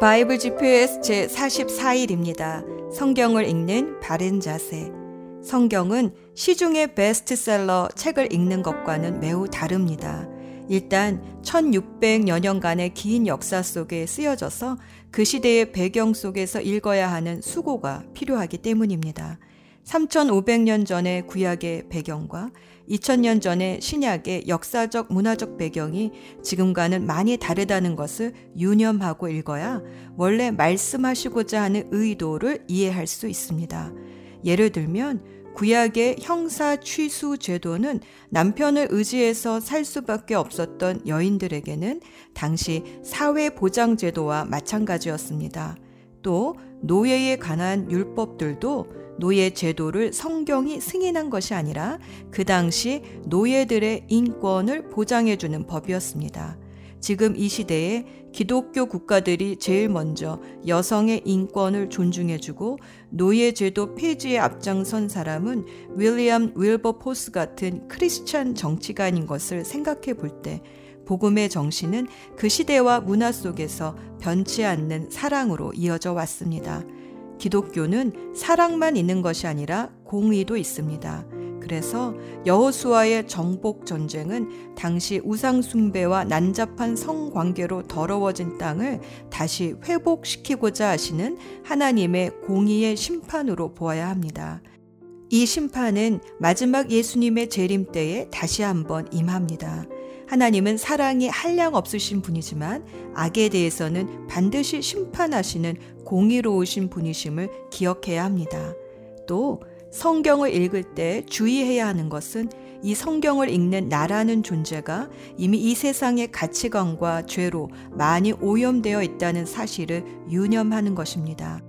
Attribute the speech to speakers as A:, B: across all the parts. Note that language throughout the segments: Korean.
A: 바이블 GPS 제 44일입니다. 성경을 읽는 바른 자세. 성경은 시중의 베스트셀러 책을 읽는 것과는 매우 다릅니다. 일단 1600여 년간의 긴 역사 속에 쓰여져서 그 시대의 배경 속에서 읽어야 하는 수고가 필요하기 때문입니다. 3500년 전의 구약의 배경과 2000년 전의 신약의 역사적 문화적 배경이 지금과는 많이 다르다는 것을 유념하고 읽어야 원래 말씀하시고자 하는 의도를 이해할 수 있습니다. 예를 들면 구약의 형사 취수 제도는 남편을 의지해서 살 수밖에 없었던 여인들에게는 당시 사회 보장 제도와 마찬가지였습니다. 또 노예에 관한 율법들도 노예 제도를 성경이 승인한 것이 아니라 그 당시 노예들의 인권을 보장해주는 법이었습니다. 지금 이 시대에 기독교 국가들이 제일 먼저 여성의 인권을 존중해주고 노예제도 폐지에 앞장선 사람은 윌리엄 윌버포스 같은 크리스찬 정치가인 것을 생각해 볼 때 복음의 정신은 그 시대와 문화 속에서 변치 않는 사랑으로 이어져 왔습니다. 기독교는 사랑만 있는 것이 아니라 공의도 있습니다. 그래서 여호수아의 정복 전쟁은 당시 우상 숭배와 난잡한 성관계로 더러워진 땅을 다시 회복시키고자 하시는 하나님의 공의의 심판으로 보아야 합니다. 이 심판은 마지막 예수님의 재림 때에 다시 한번 임합니다. 하나님은 사랑이 한량 없으신 분이지만 악에 대해서는 반드시 심판하시는 공의로우신 분이심을 기억해야 합니다. 또 성경을 읽을 때 주의해야 하는 것은 이 성경을 읽는 나라는 존재가 이미 이 세상의 가치관과 죄로 많이 오염되어 있다는 사실을 유념하는 것입니다.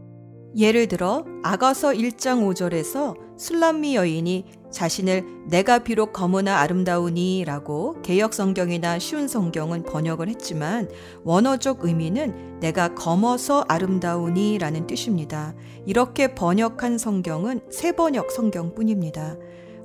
A: 예를 들어 아가서 1장 5절에서 술람미 여인이 자신을 내가 비록 검으나 아름다우니 라고 개혁 성경이나 쉬운 성경은 번역을 했지만 원어적 의미는 내가 검어서 아름다우니 라는 뜻입니다. 이렇게 번역한 성경은 새 번역 성경뿐입니다.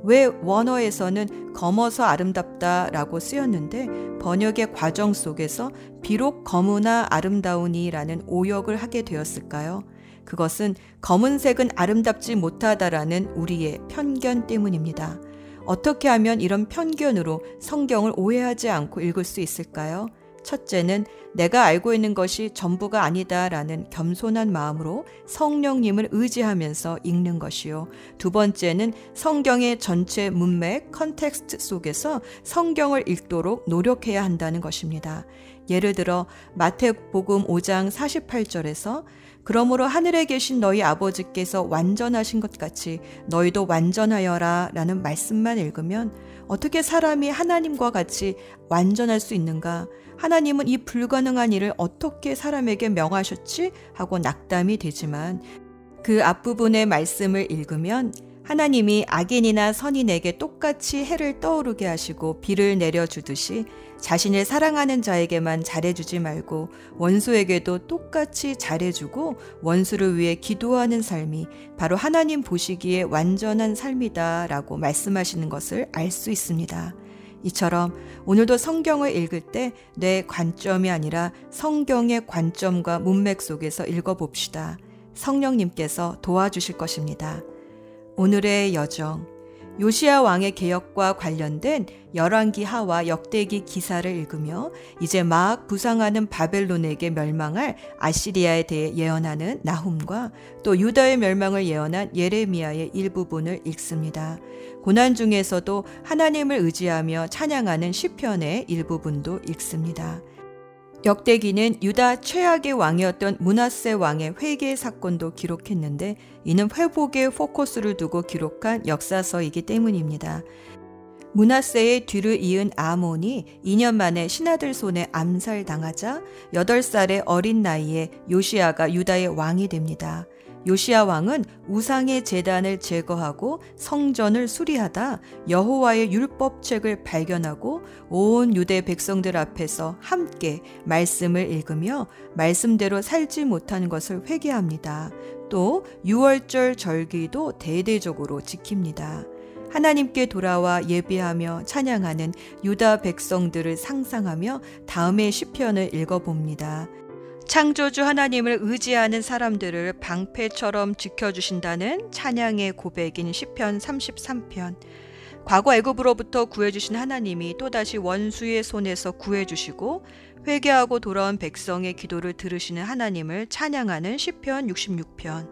A: 왜 원어에서는 검어서 아름답다 라고 쓰였는데 번역의 과정 속에서 비록 검으나 아름다우니 라는 오역을 하게 되었을까요? 그것은 검은색은 아름답지 못하다라는 우리의 편견 때문입니다. 어떻게 하면 이런 편견으로 성경을 오해하지 않고 읽을 수 있을까요? 첫째는 내가 알고 있는 것이 전부가 아니다라는 겸손한 마음으로 성령님을 의지하면서 읽는 것이요. 두 번째는 성경의 전체 문맥, context 속에서 성경을 읽도록 노력해야 한다는 것입니다. 예를 들어 마태복음 5장 48절에서 그러므로 하늘에 계신 너희 아버지께서 완전하신 것 같이 너희도 완전하여라 라는 말씀만 읽으면 어떻게 사람이 하나님과 같이 완전할 수 있는가? 하나님은 이 불가능한 일을 어떻게 사람에게 명하셨지? 하고 낙담이 되지만 그 앞부분의 말씀을 읽으면 하나님이 악인이나 선인에게 똑같이 해를 떠오르게 하시고 비를 내려주듯이 자신을 사랑하는 자에게만 잘해주지 말고 원수에게도 똑같이 잘해주고 원수를 위해 기도하는 삶이 바로 하나님 보시기에 완전한 삶이다 라고 말씀하시는 것을 알 수 있습니다. 이처럼 오늘도 성경을 읽을 때 내 관점이 아니라 성경의 관점과 문맥 속에서 읽어봅시다. 성령님께서 도와주실 것입니다. 오늘의 여정 요시아 왕의 개혁과 관련된 열왕기 하와 역대기 기사를 읽으며 이제 막 부상하는 바벨론에게 멸망할 아시리아에 대해 예언하는 나훔과 또 유다의 멸망을 예언한 예레미야의 일부분을 읽습니다. 고난 중에서도 하나님을 의지하며 찬양하는 시편의 일부분도 읽습니다. 역대기는 유다 최악의 왕이었던 문하세 왕의 회개 사건도 기록했는데 이는 회복에 포커스를 두고 기록한 역사서이기 때문입니다. 문하세의 뒤를 이은 아몬이 2년 만에 신하들 손에 암살당하자 8살의 어린 나이에 요시아가 유다의 왕이 됩니다. 요시아 왕은 우상의 재단을 제거하고 성전을 수리하다 여호와의 율법책을 발견하고 온 유대 백성들 앞에서 함께 말씀을 읽으며 말씀대로 살지 못한 것을 회개합니다. 또 유월절 절기도 대대적으로 지킵니다. 하나님께 돌아와 예배하며 찬양하는 유다 백성들을 상상하며 다음의 시편을 읽어봅니다. 창조주 하나님을 의지하는 사람들을 방패처럼 지켜주신다는 찬양의 고백인 시편 33편. 과거 애굽으로부터 구해주신 하나님이 또다시 원수의 손에서 구해주시고 회개하고 돌아온 백성의 기도를 들으시는 하나님을 찬양하는 시편 66편.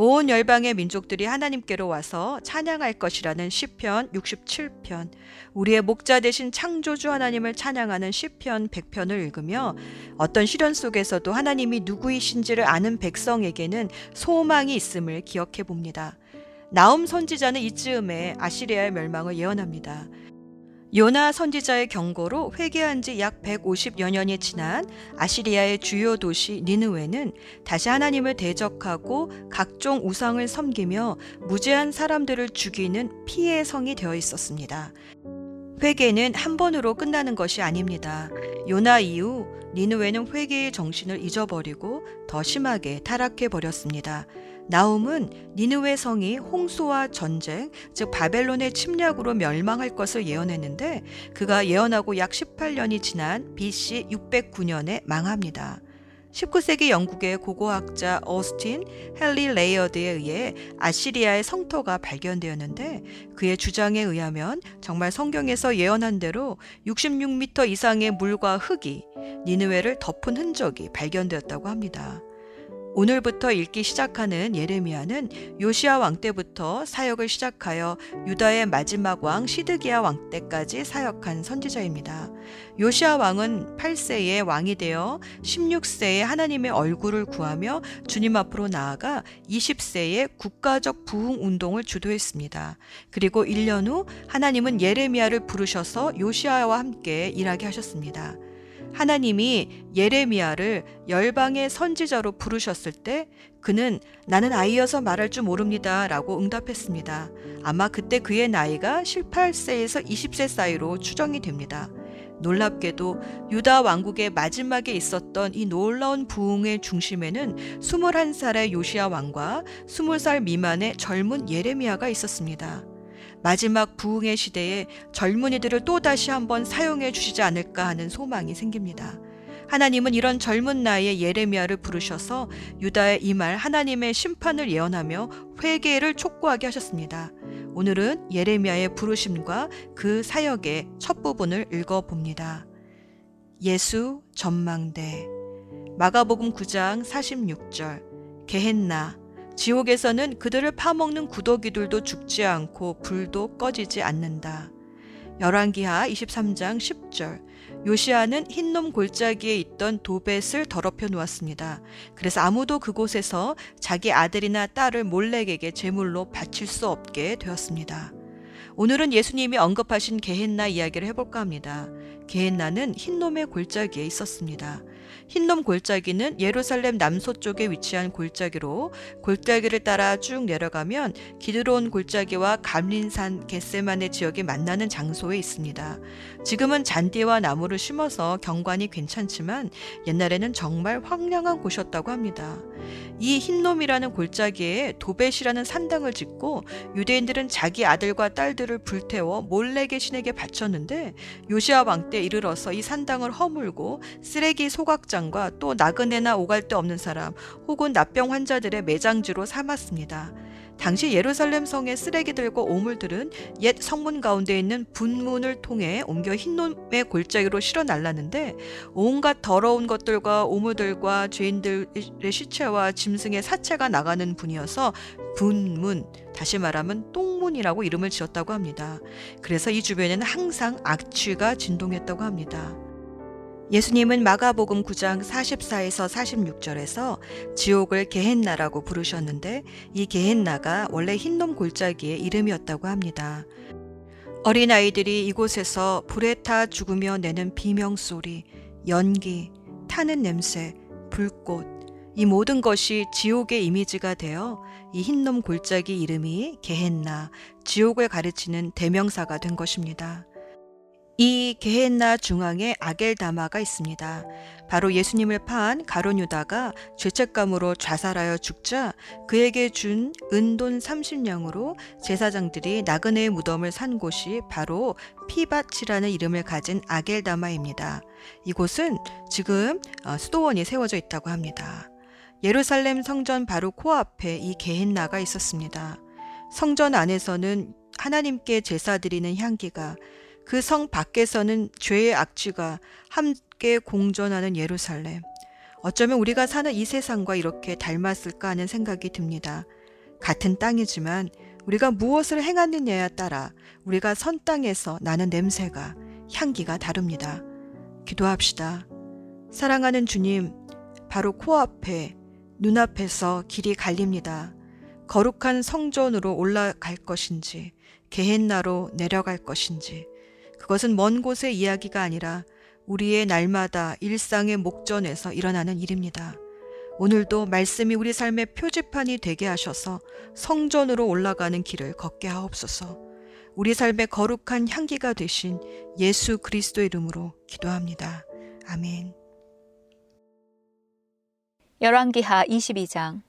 A: 온 열방의 민족들이 하나님께로 와서 찬양할 것이라는 시편 67편. 우리의 목자 되신 창조주 하나님을 찬양하는 시편 100편을 읽으며 어떤 시련 속에서도 하나님이 누구이신지를 아는 백성에게는 소망이 있음을 기억해 봅니다. 나움 선지자는 이즈음에 아시리아의 멸망을 예언합니다. 요나 선지자의 경고로 회개한 지 약 150여 년이 지난 아시리아의 주요 도시 니느웨는 다시 하나님을 대적하고 각종 우상을 섬기며 무죄한 사람들을 죽이는 피해 성이 되어 있었습니다. 회개는 한 번으로 끝나는 것이 아닙니다. 요나 이후 니느웨는 회개의 정신을 잊어버리고 더 심하게 타락해 버렸습니다. 나움은 니느웨 성이 홍수와 전쟁, 즉 바벨론의 침략으로 멸망할 것을 예언했는데 그가 예언하고 약 18년이 지난 BC 609년에 망합니다. 19세기 영국의 고고학자 어스틴 헨리 레이어드에 의해 아시리아의 성터가 발견되었는데 그의 주장에 의하면 정말 성경에서 예언한 대로 66m 이상의 물과 흙이 니느웨를 덮은 흔적이 발견되었다고 합니다. 오늘부터 읽기 시작하는 예레미야는 요시아 왕 때부터 사역을 시작하여 유다의 마지막 왕 시드기야 왕 때까지 사역한 선지자입니다. 요시아 왕은 8세에 왕이 되어 16세에 하나님의 얼굴을 구하며 주님 앞으로 나아가 20세에 국가적 부흥 운동을 주도했습니다. 그리고 1년 후 하나님은 예레미야를 부르셔서 요시아와 함께 일하게 하셨습니다. 하나님이 예레미야를 열방의 선지자로 부르셨을 때 그는 나는 아이여서 말할 줄 모릅니다 라고 응답했습니다. 아마 그때 그의 나이가 18세에서 20세 사이로 추정이 됩니다. 놀랍게도 유다 왕국의 마지막에 있었던 이 놀라운 부흥의 중심에는 21살의 요시아 왕과 20살 미만의 젊은 예레미야가 있었습니다. 마지막 부흥의 시대에 젊은이들을 또다시 한번 사용해 주시지 않을까 하는 소망이 생깁니다. 하나님은 이런 젊은 나이에 예레미야를 부르셔서 유다의 이말 하나님의 심판을 예언하며 회개를 촉구하게 하셨습니다. 오늘은 예레미야의 부르심과 그 사역의 첫 부분을 읽어 봅니다. 예수 전망대 마가복음 9장 46절 게헨나 지옥에서는 그들을 파먹는 구더기들도 죽지 않고 불도 꺼지지 않는다. 열왕기하 23장 10절 요시아는 흰놈 골짜기에 있던 도벳을 더럽혀 놓았습니다. 그래서 아무도 그곳에서 자기 아들이나 딸을 몰렉에게 제물로 바칠 수 없게 되었습니다. 오늘은 예수님이 언급하신 게헨나 이야기를 해볼까 합니다. 게헨나는 흰놈의 골짜기에 있었습니다. 흰놈 골짜기는 예루살렘 남서쪽에 위치한 골짜기로 골짜기를 따라 쭉 내려가면 기드론 골짜기와 감린산 겟세만의 지역이 만나는 장소에 있습니다. 지금은 잔디와 나무를 심어서 경관이 괜찮지만 옛날에는 정말 황량한 곳이었다고 합니다. 이 흰놈이라는 골짜기에 도벳이라는 산당을 짓고 유대인들은 자기 아들과 딸들을 불태워 몰래 계 신에게 바쳤는데 요시아 왕 때 이르러서 이 산당을 허물고 쓰레기 소각 장과 또 나그네나 오갈 데 없는 사람 혹은 납병 환자들의 매장지로 삼았습니다. 당시 예루살렘 성의 쓰레기들과 오물들은 옛 성문 가운데 있는 분문을 통해 옮겨 흰놈의 골짜기로 실어 날랐는데 온갖 더러운 것들과 오물들과 죄인들의 시체와 짐승의 사체가 나가는 분이어서 분문, 다시 말하면 똥문이라고 이름을 지었다고 합니다. 그래서 이 주변에는 항상 악취가 진동했다고 합니다. 예수님은 마가복음 9장 44에서 46절에서 지옥을 게헨나라고 부르셨는데 이 게헨나가 원래 흰놈 골짜기의 이름이었다고 합니다. 어린아이들이 이곳에서 불에 타 죽으며 내는 비명소리, 연기, 타는 냄새, 불꽃, 이 모든 것이 지옥의 이미지가 되어 이 흰놈 골짜기 이름이 게헨나, 지옥을 가르치는 대명사가 된 것입니다. 이 게헨나 중앙에 아겔다마가 있습니다. 바로 예수님을 판 가론 유다가 죄책감으로 자살하여 죽자 그에게 준 은돈 30냥으로 제사장들이 나그네의 무덤을 산 곳이 바로 피밭이라는 이름을 가진 아겔다마입니다. 이곳은 지금 어, 수도원이 세워져 있다고 합니다. 예루살렘 성전 바로 코앞에 이 게헨나가 있었습니다. 성전 안에서는 하나님께 제사 드리는 향기가 그 성 밖에서는 죄의 악취가 함께 공존하는 예루살렘. 어쩌면 우리가 사는 이 세상과 이렇게 닮았을까 하는 생각이 듭니다. 같은 땅이지만 우리가 무엇을 행하느냐에 따라 우리가 선 땅에서 나는 냄새가 향기가 다릅니다. 기도합시다. 사랑하는 주님, 바로 코앞에 눈앞에서 길이 갈립니다. 거룩한 성전으로 올라갈 것인지, 게헨나로 내려갈 것인지, 그것은 먼 곳의 이야기가 아니라 우리의 날마다 일상의 목전에서 일어나는 일입니다. 오늘도 말씀이 우리 삶의 표지판이 되게 하셔서 성전으로 올라가는 길을 걷게 하옵소서. 우리 삶의 거룩한 향기가 되신 예수 그리스도 이름으로 기도합니다. 아멘.
B: 열왕기하 22장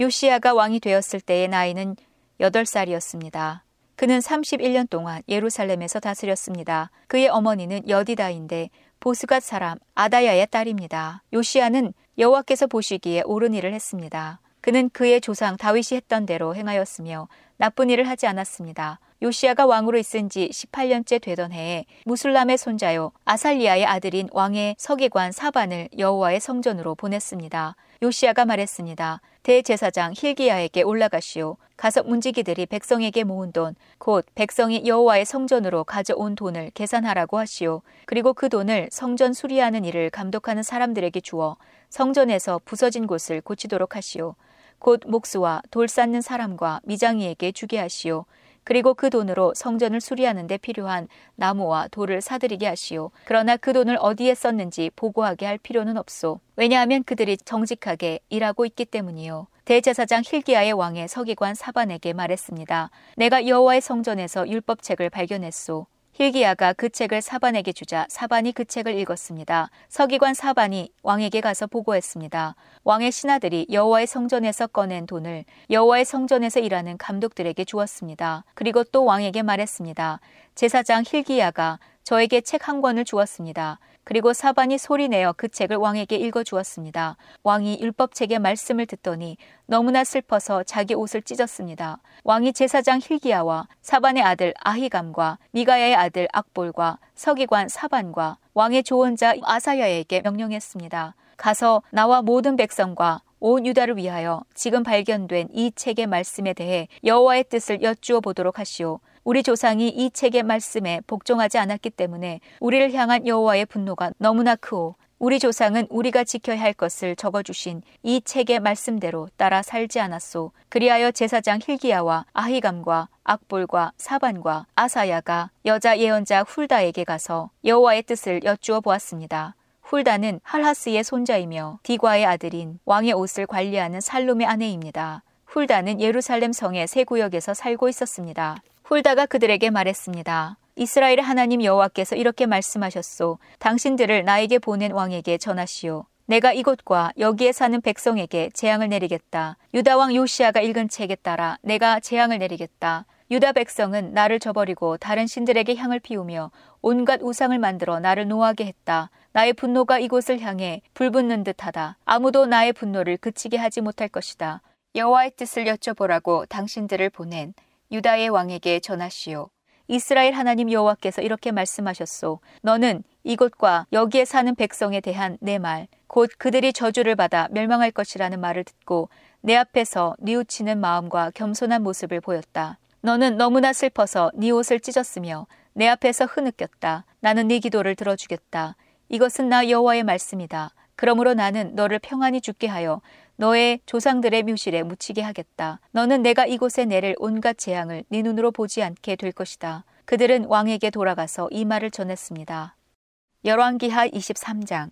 B: 요시아가 왕이 되었을 때의 나이는 8살이었습니다. 그는 31년 동안 예루살렘에서 다스렸습니다. 그의 어머니는 여디다인데 보스갓 사람 아다야의 딸입니다. 요시아는 여호와께서 보시기에 옳은 일을 했습니다. 그는 그의 조상 다윗이 했던 대로 행하였으며 나쁜 일을 하지 않았습니다. 요시아가 왕으로 있은 지 18년째 되던 해에 무술람의 손자요 아살리아의 아들인 왕의 서기관 사반을 여호와의 성전으로 보냈습니다. 요시아가 말했습니다. 대제사장 힐기야에게 올라가시오. 가서 문지기들이 백성에게 모은 돈, 곧 백성이 여호와의 성전으로 가져온 돈을 계산하라고 하시오. 그리고 그 돈을 성전 수리하는 일을 감독하는 사람들에게 주어 성전에서 부서진 곳을 고치도록 하시오. 곧 목수와 돌 쌓는 사람과 미장이에게 주게 하시오. 그리고 그 돈으로 성전을 수리하는 데 필요한 나무와 돌을 사들이게 하시오. 그러나 그 돈을 어디에 썼는지 보고하게 할 필요는 없소. 왜냐하면 그들이 정직하게 일하고 있기 때문이요. 대제사장 힐기야의 왕의 서기관 사반에게 말했습니다. 내가 여호와의 성전에서 율법책을 발견했소. 힐기야가 그 책을 사반에게 주자 사반이 그 책을 읽었습니다. 서기관 사반이 왕에게 가서 보고했습니다. 왕의 신하들이 여호와의 성전에서 꺼낸 돈을 여호와의 성전에서 일하는 감독들에게 주었습니다. 그리고 또 왕에게 말했습니다. 제사장 힐기야가 저에게 책 한 권을 주었습니다. 그리고 사반이 소리내어 그 책을 왕에게 읽어 주었습니다. 왕이 율법책의 말씀을 듣더니 너무나 슬퍼서 자기 옷을 찢었습니다. 왕이 제사장 힐기야와 사반의 아들 아히감과 미가야의 아들 악볼과 서기관 사반과 왕의 조언자 아사야에게 명령했습니다. 가서 나와 모든 백성과 온 유다를 위하여 지금 발견된 이 책의 말씀에 대해 여호와의 뜻을 여쭈어 보도록 하시오. 우리 조상이 이 책의 말씀에 복종하지 않았기 때문에 우리를 향한 여호와의 분노가 너무나 크오. 우리 조상은 우리가 지켜야 할 것을 적어주신 이 책의 말씀대로 따라 살지 않았소. 그리하여 제사장 힐기야와 아히감과 악볼과 사반과 아사야가 여자 예언자 훌다에게 가서 여호와의 뜻을 여쭈어 보았습니다. 훌다는 할하스의 손자이며 디과의 아들인 왕의 옷을 관리하는 살롬의 아내입니다. 훌다는 예루살렘 성의 세 구역에서 살고 있었습니다. 홀다가 그들에게 말했습니다. 이스라엘 하나님 여호와께서 이렇게 말씀하셨소. 당신들을 나에게 보낸 왕에게 전하시오. 내가 이곳과 여기에 사는 백성에게 재앙을 내리겠다. 유다 왕 요시아가 읽은 책에 따라 내가 재앙을 내리겠다. 유다 백성은 나를 저버리고 다른 신들에게 향을 피우며 온갖 우상을 만들어 나를 노하게 했다. 나의 분노가 이곳을 향해 불붙는 듯하다. 아무도 나의 분노를 그치게 하지 못할 것이다. 여호와의 뜻을 여쭤보라고 당신들을 보낸 유다의 왕에게 전하시오. 이스라엘 하나님 여호와께서 이렇게 말씀하셨소. 너는 이곳과 여기에 사는 백성에 대한 내 말, 곧 그들이 저주를 받아 멸망할 것이라는 말을 듣고 내 앞에서 뉘우치는 마음과 겸손한 모습을 보였다. 너는 너무나 슬퍼서 네 옷을 찢었으며 내 앞에서 흐느꼈다. 나는 네 기도를 들어주겠다. 이것은 나 여호와의 말씀이다. 그러므로 나는 너를 평안히 죽게 하여 너의 조상들의 묘실에 묻히게 하겠다. 너는 내가 이곳에 내릴 온갖 재앙을 네 눈으로 보지 않게 될 것이다. 그들은 왕에게 돌아가서 이 말을 전했습니다. 열왕기하 23장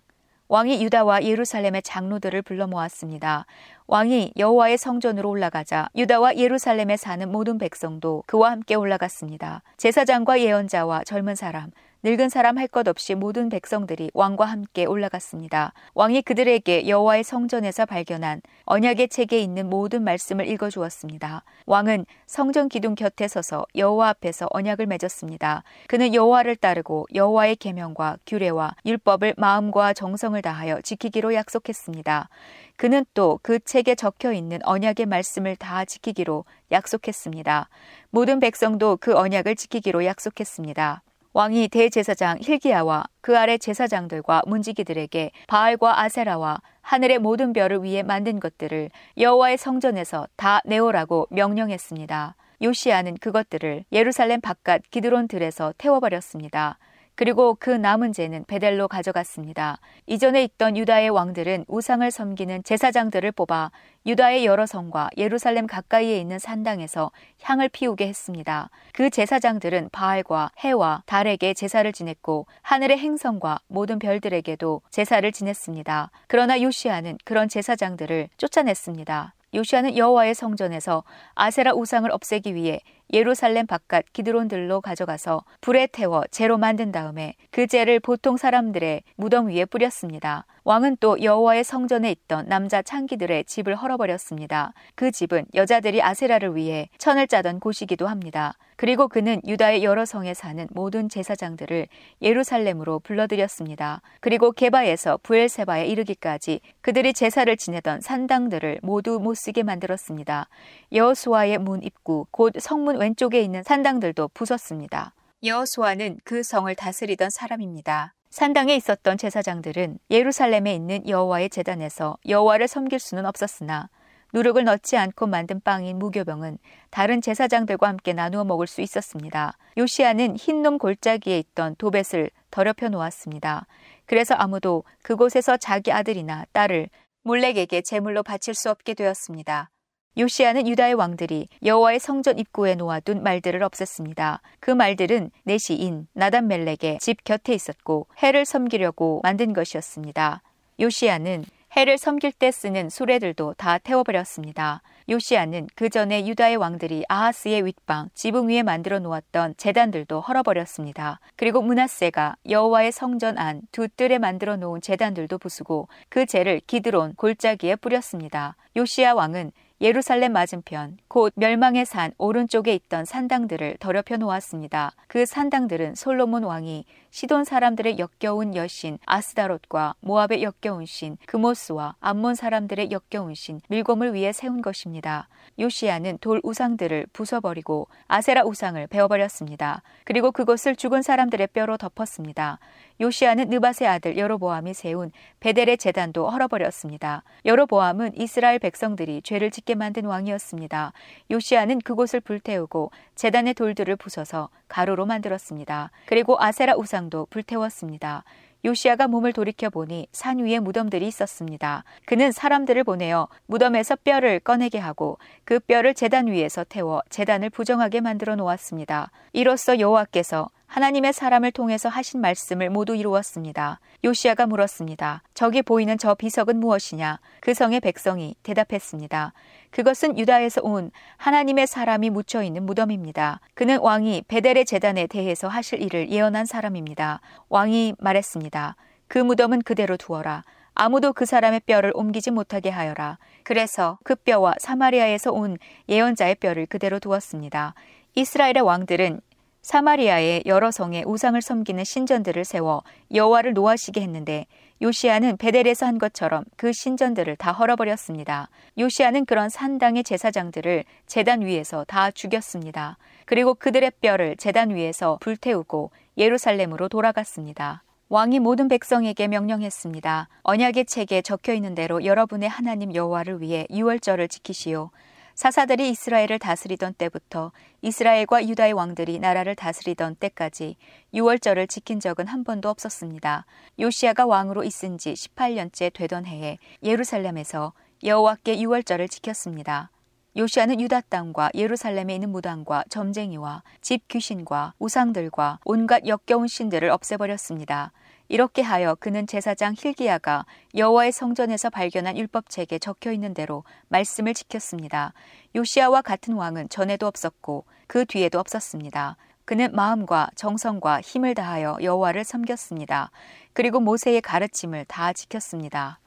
B: 왕이 유다와 예루살렘의 장로들을 불러 모았습니다. 왕이 여호와의 성전으로 올라가자 유다와 예루살렘에 사는 모든 백성도 그와 함께 올라갔습니다. 제사장과 예언자와 젊은 사람, 늙은 사람 할 것 없이 모든 백성들이 왕과 함께 올라갔습니다. 왕이 그들에게 여호와의 성전에서 발견한 언약의 책에 있는 모든 말씀을 읽어 주었습니다. 왕은 성전 기둥 곁에 서서 여호와 앞에서 언약을 맺었습니다. 그는 여호와를 따르고 여호와의 계명과 규례와 율법을 마음과 정성을 다하여 지키기로 약속했습니다. 그는 또 그 책에 적혀 있는 언약의 말씀을 다 지키기로 약속했습니다. 모든 백성도 그 언약을 지키기로 약속했습니다. 왕이 대제사장 힐기야와 그 아래 제사장들과 문지기들에게 바알과 아세라와 하늘의 모든 별을 위해 만든 것들을 여호와의 성전에서 다 내오라고 명령했습니다. 요시아는 그것들을 예루살렘 바깥 기드론 들에서 태워버렸습니다. 그리고 그 남은 재는 베델로 가져갔습니다. 이전에 있던 유다의 왕들은 우상을 섬기는 제사장들을 뽑아 유다의 여러 성과 예루살렘 가까이에 있는 산당에서 향을 피우게 했습니다. 그 제사장들은 바알과 해와 달에게 제사를 지냈고 하늘의 행성과 모든 별들에게도 제사를 지냈습니다. 그러나 요시아는 그런 제사장들을 쫓아냈습니다. 요시아는 여호와의 성전에서 아세라 우상을 없애기 위해 예루살렘 바깥 기드론들로 가져가서 불에 태워 재로 만든 다음에 그 재를 보통 사람들의 무덤 위에 뿌렸습니다. 왕은 또 여호와의 성전에 있던 남자 창기들의 집을 헐어버렸습니다. 그 집은 여자들이 아세라를 위해 천을 짜던 곳이기도 합니다. 그리고 그는 유다의 여러 성에 사는 모든 제사장들을 예루살렘으로 불러들였습니다. 그리고 게바에서 부엘세바에 이르기까지 그들이 제사를 지내던 산당들을 모두 못쓰게 만들었습니다. 여호수아의 문 입구 곧 성문 왼쪽에 있는 산당들도 부쉈습니다. 여호수아는 그 성을 다스리던 사람입니다. 산당에 있었던 제사장들은 예루살렘에 있는 여호와의 제단에서 여호와를 섬길 수는 없었으나 누룩을 넣지 않고 만든 빵인 무교병은 다른 제사장들과 함께 나누어 먹을 수 있었습니다. 요시아는 흰놈 골짜기에 있던 도벳을 더럽혀 놓았습니다. 그래서 아무도 그곳에서 자기 아들이나 딸을 몰렉에게 제물로 바칠 수 없게 되었습니다. 요시아는 유다의 왕들이 여호와의 성전 입구에 놓아둔 말들을 없앴습니다. 그 말들은 내 시인 나단멜렉의 집 곁에 있었고 해를 섬기려고 만든 것이었습니다. 요시아는 해를 섬길 때 쓰는 수레들도 다 태워버렸습니다. 요시아는 그 전에 유다의 왕들이 아하스의 윗방 지붕 위에 만들어 놓았던 재단들도 헐어버렸습니다. 그리고 문하세가 여호와의 성전 안 두 뜰에 만들어 놓은 재단들도 부수고 그 재를 기드론 골짜기에 뿌렸습니다. 요시아 왕은 예루살렘 맞은편 곧 멸망의 산 오른쪽에 있던 산당들을 더럽혀 놓았습니다. 그 산당들은 솔로몬 왕이 시돈 사람들의 역겨운 여신 아스다롯과 모압의 역겨운 신 그모스와 암몬 사람들의 역겨운 신 밀곰을 위해 세운 것입니다. 요시아는 돌 우상들을 부숴버리고 아세라 우상을 베어버렸습니다. 그리고 그것을 죽은 사람들의 뼈로 덮었습니다. 요시아는 느바의 아들 여로보암이 세운 베델의 재단도 헐어버렸습니다. 여로보암은 이스라엘 백성들이 죄를 짓게 만든 왕이었습니다. 요시아는 그곳을 불태우고 재단의 돌들을 부숴서 가루로 만들었습니다. 그리고 아세라 우상 도 불태웠습니다. 요시아가 몸을 돌이켜 보니 산 위에 무덤들이 있었습니다. 그는 사람들을 보내어 무덤에서 뼈를 꺼내게 하고 그 뼈를 재단 위에서 태워 재단을 부정하게 만들어 놓았습니다. 이로써 여호와께서 하나님의 사람을 통해서 하신 말씀을 모두 이루었습니다. 요시아가 물었습니다. 저기 보이는 저 비석은 무엇이냐? 그 성의 백성이 대답했습니다. 그것은 유다에서 온 하나님의 사람이 묻혀 있는 무덤입니다. 그는 왕이 베델의 재단에 대해서 하실 일을 예언한 사람입니다. 왕이 말했습니다. 그 무덤은 그대로 두어라. 아무도 그 사람의 뼈를 옮기지 못하게 하여라. 그래서 그 뼈와 사마리아에서 온 예언자의 뼈를 그대로 두었습니다. 이스라엘의 왕들은 사마리아의 여러 성에 우상을 섬기는 신전들을 세워 여호와를 노하시게 했는데 요시아는 베델에서 한 것처럼 그 신전들을 다 헐어버렸습니다. 요시아는 그런 산당의 제사장들을 재단 위에서 다 죽였습니다. 그리고 그들의 뼈를 재단 위에서 불태우고 예루살렘으로 돌아갔습니다. 왕이 모든 백성에게 명령했습니다. 언약의 책에 적혀 있는 대로 여러분의 하나님 여호와를 위해 유월절을 지키시오. 사사들이 이스라엘을 다스리던 때부터 이스라엘과 유다의 왕들이 나라를 다스리던 때까지 6월절을 지킨 적은 한 번도 없었습니다. 요시아가 왕으로 있은 지 18년째 되던 해에 예루살렘에서 여호와께 6월절을 지켰습니다. 요시아는 유다 땅과 예루살렘에 있는 무당과 점쟁이와 집 귀신과 우상들과 온갖 역겨운 신들을 없애버렸습니다. 이렇게 하여 그는 제사장 힐기야가 여호와의 성전에서 발견한 율법책에 적혀 있는 대로 말씀을 지켰습니다. 요시아와 같은 왕은 전에도 없었고 그 뒤에도 없었습니다. 그는 마음과 정성과 힘을 다하여 여호와를 섬겼습니다. 그리고 모세의 가르침을 다 지켰습니다.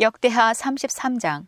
B: 역대하 33장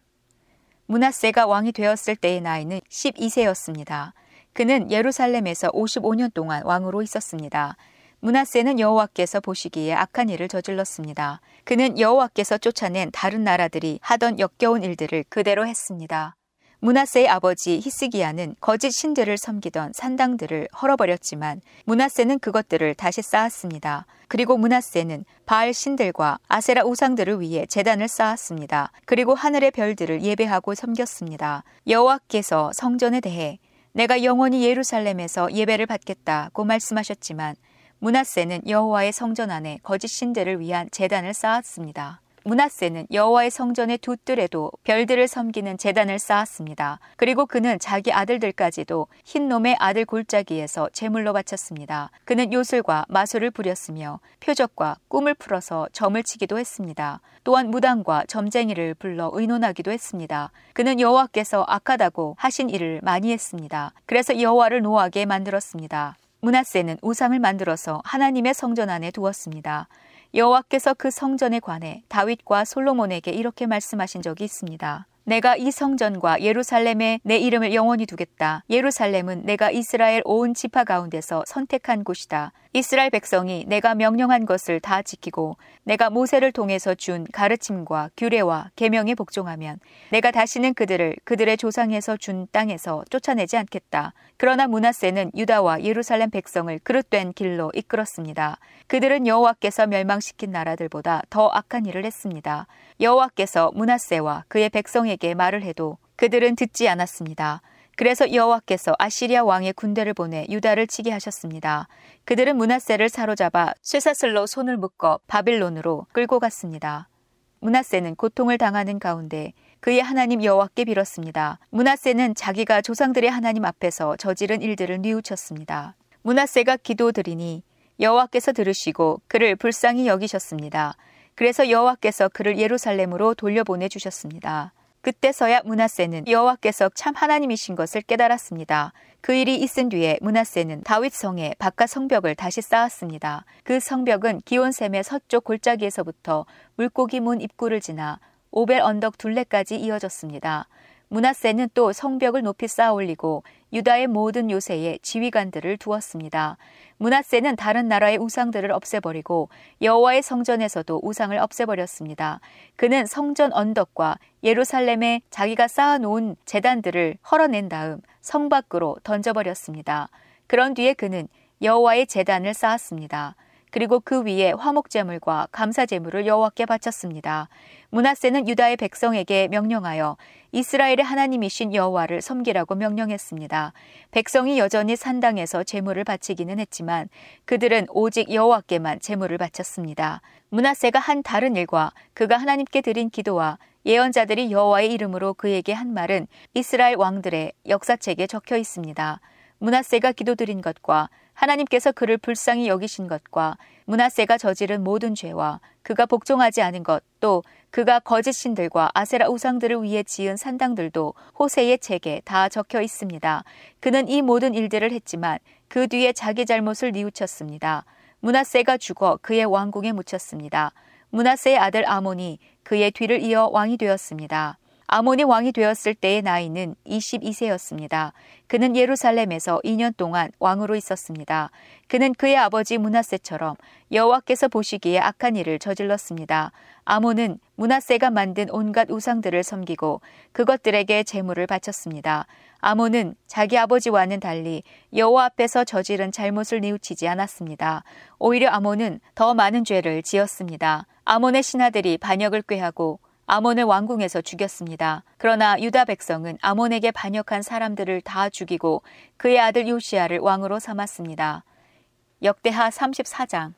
B: 문하세가 왕이 되었을 때의 나이는 12세였습니다. 그는 예루살렘에서 55년 동안 왕으로 있었습니다. 문하세는 여호와께서 보시기에 악한 일을 저질렀습니다. 그는 여호와께서 쫓아낸 다른 나라들이 하던 역겨운 일들을 그대로 했습니다. 문하세의 아버지 히스기야는 거짓 신들을 섬기던 산당들을 헐어버렸지만 문하세는 그것들을 다시 쌓았습니다. 그리고 문하세는 바알 신들과 아세라 우상들을 위해 재단을 쌓았습니다. 그리고 하늘의 별들을 예배하고 섬겼습니다. 여호와께서 성전에 대해 내가 영원히 예루살렘에서 예배를 받겠다고 말씀하셨지만 문하세는 여호와의 성전 안에 거짓 신들을 위한 재단을 쌓았습니다. 문하세는 여호와의 성전의 두 뜰에도 별들을 섬기는 재단을 쌓았습니다. 그리고 그는 자기 아들들까지도 흰놈의 아들 골짜기에서 제물로 바쳤습니다. 그는 요술과 마술을 부렸으며 표적과 꿈을 풀어서 점을 치기도 했습니다. 또한 무당과 점쟁이를 불러 의논하기도 했습니다. 그는 여호와께서 악하다고 하신 일을 많이 했습니다. 그래서 여호와를 노하게 만들었습니다. 문하세는 우상을 만들어서 하나님의 성전 안에 두었습니다. 여호와께서 그 성전에 관해 다윗과 솔로몬에게 이렇게 말씀하신 적이 있습니다. 내가 이 성전과 예루살렘에 내 이름을 영원히 두겠다. 예루살렘은 내가 이스라엘 온 지파 가운데서 선택한 곳이다. 이스라엘 백성이 내가 명령한 것을 다 지키고 내가 모세를 통해서 준 가르침과 규례와 계명에 복종하면 내가 다시는 그들을 그들의 조상에서 준 땅에서 쫓아내지 않겠다. 그러나 문하세는 유다와 예루살렘 백성을 그릇된 길로 이끌었습니다. 그들은 여호와께서 멸망시킨 나라들보다 더 악한 일을 했습니다. 여호와께서 문하세와 그의 백성에게 말을 해도 그들은 듣지 않았습니다. 그래서 여호와께서 아시리아 왕의 군대를 보내 유다를 치게 하셨습니다. 그들은 문하세를 사로잡아 쇠사슬로 손을 묶어 바빌론으로 끌고 갔습니다. 문하세는 고통을 당하는 가운데 그의 하나님 여호와께 빌었습니다. 문하세는 자기가 조상들의 하나님 앞에서 저지른 일들을 뉘우쳤습니다. 문하세가 기도드리니 여호와께서 들으시고 그를 불쌍히 여기셨습니다. 그래서 여호와께서 그를 예루살렘으로 돌려보내 주셨습니다. 그때서야 문하세는 여호와께서 참 하나님이신 것을 깨달았습니다. 그 일이 있은 뒤에 문하세는 다윗 성에 바깥 성벽을 다시 쌓았습니다. 그 성벽은 기온샘의 서쪽 골짜기에서부터 물고기 문 입구를 지나 오벨 언덕 둘레까지 이어졌습니다. 문하세는 또 성벽을 높이 쌓아 올리고 유다의 모든 요새에 지휘관들을 두었습니다. 문하세는 다른 나라의 우상들을 없애버리고 여호와의 성전에서도 우상을 없애버렸습니다. 그는 성전 언덕과 예루살렘에 자기가 쌓아놓은 재단들을 헐어낸 다음 성 밖으로 던져버렸습니다. 그런 뒤에 그는 여호와의 재단을 쌓았습니다. 그리고 그 위에 화목제물과 감사제물을 여호와께 바쳤습니다. 문하세는 유다의 백성에게 명령하여 이스라엘의 하나님이신 여호와를 섬기라고 명령했습니다. 백성이 여전히 산당에서 제물을 바치기는 했지만 그들은 오직 여호와께만 제물을 바쳤습니다. 문하세가 한 다른 일과 그가 하나님께 드린 기도와 예언자들이 여호와의 이름으로 그에게 한 말은 이스라엘 왕들의 역사책에 적혀 있습니다. 문하세가 기도드린 것과 하나님께서 그를 불쌍히 여기신 것과 문하세가 저지른 모든 죄와 그가 복종하지 않은 것 또 그가 거짓 신들과 아세라 우상들을 위해 지은 산당들도 호세의 책에 다 적혀 있습니다. 그는 이 모든 일들을 했지만 그 뒤에 자기 잘못을 뉘우쳤습니다. 문하세가 죽어 그의 왕궁에 묻혔습니다. 문하세의 아들 아몬이 그의 뒤를 이어 왕이 되었습니다. 아몬이 왕이 되었을 때의 나이는 22세였습니다. 그는 예루살렘에서 2년 동안 왕으로 있었습니다. 그는 그의 아버지 문하세처럼 여호와께서 보시기에 악한 일을 저질렀습니다. 아몬은 문하세가 만든 온갖 우상들을 섬기고 그것들에게 재물을 바쳤습니다. 아몬은 자기 아버지와는 달리 여호와 앞에서 저지른 잘못을 뉘우치지 않았습니다. 오히려 아몬은 더 많은 죄를 지었습니다. 아몬의 신하들이 반역을 꾀하고 아몬을 왕궁에서 죽였습니다. 그러나 유다 백성은 아몬에게 반역한 사람들을 다 죽이고 그의 아들 요시아를 왕으로 삼았습니다. 역대하 34장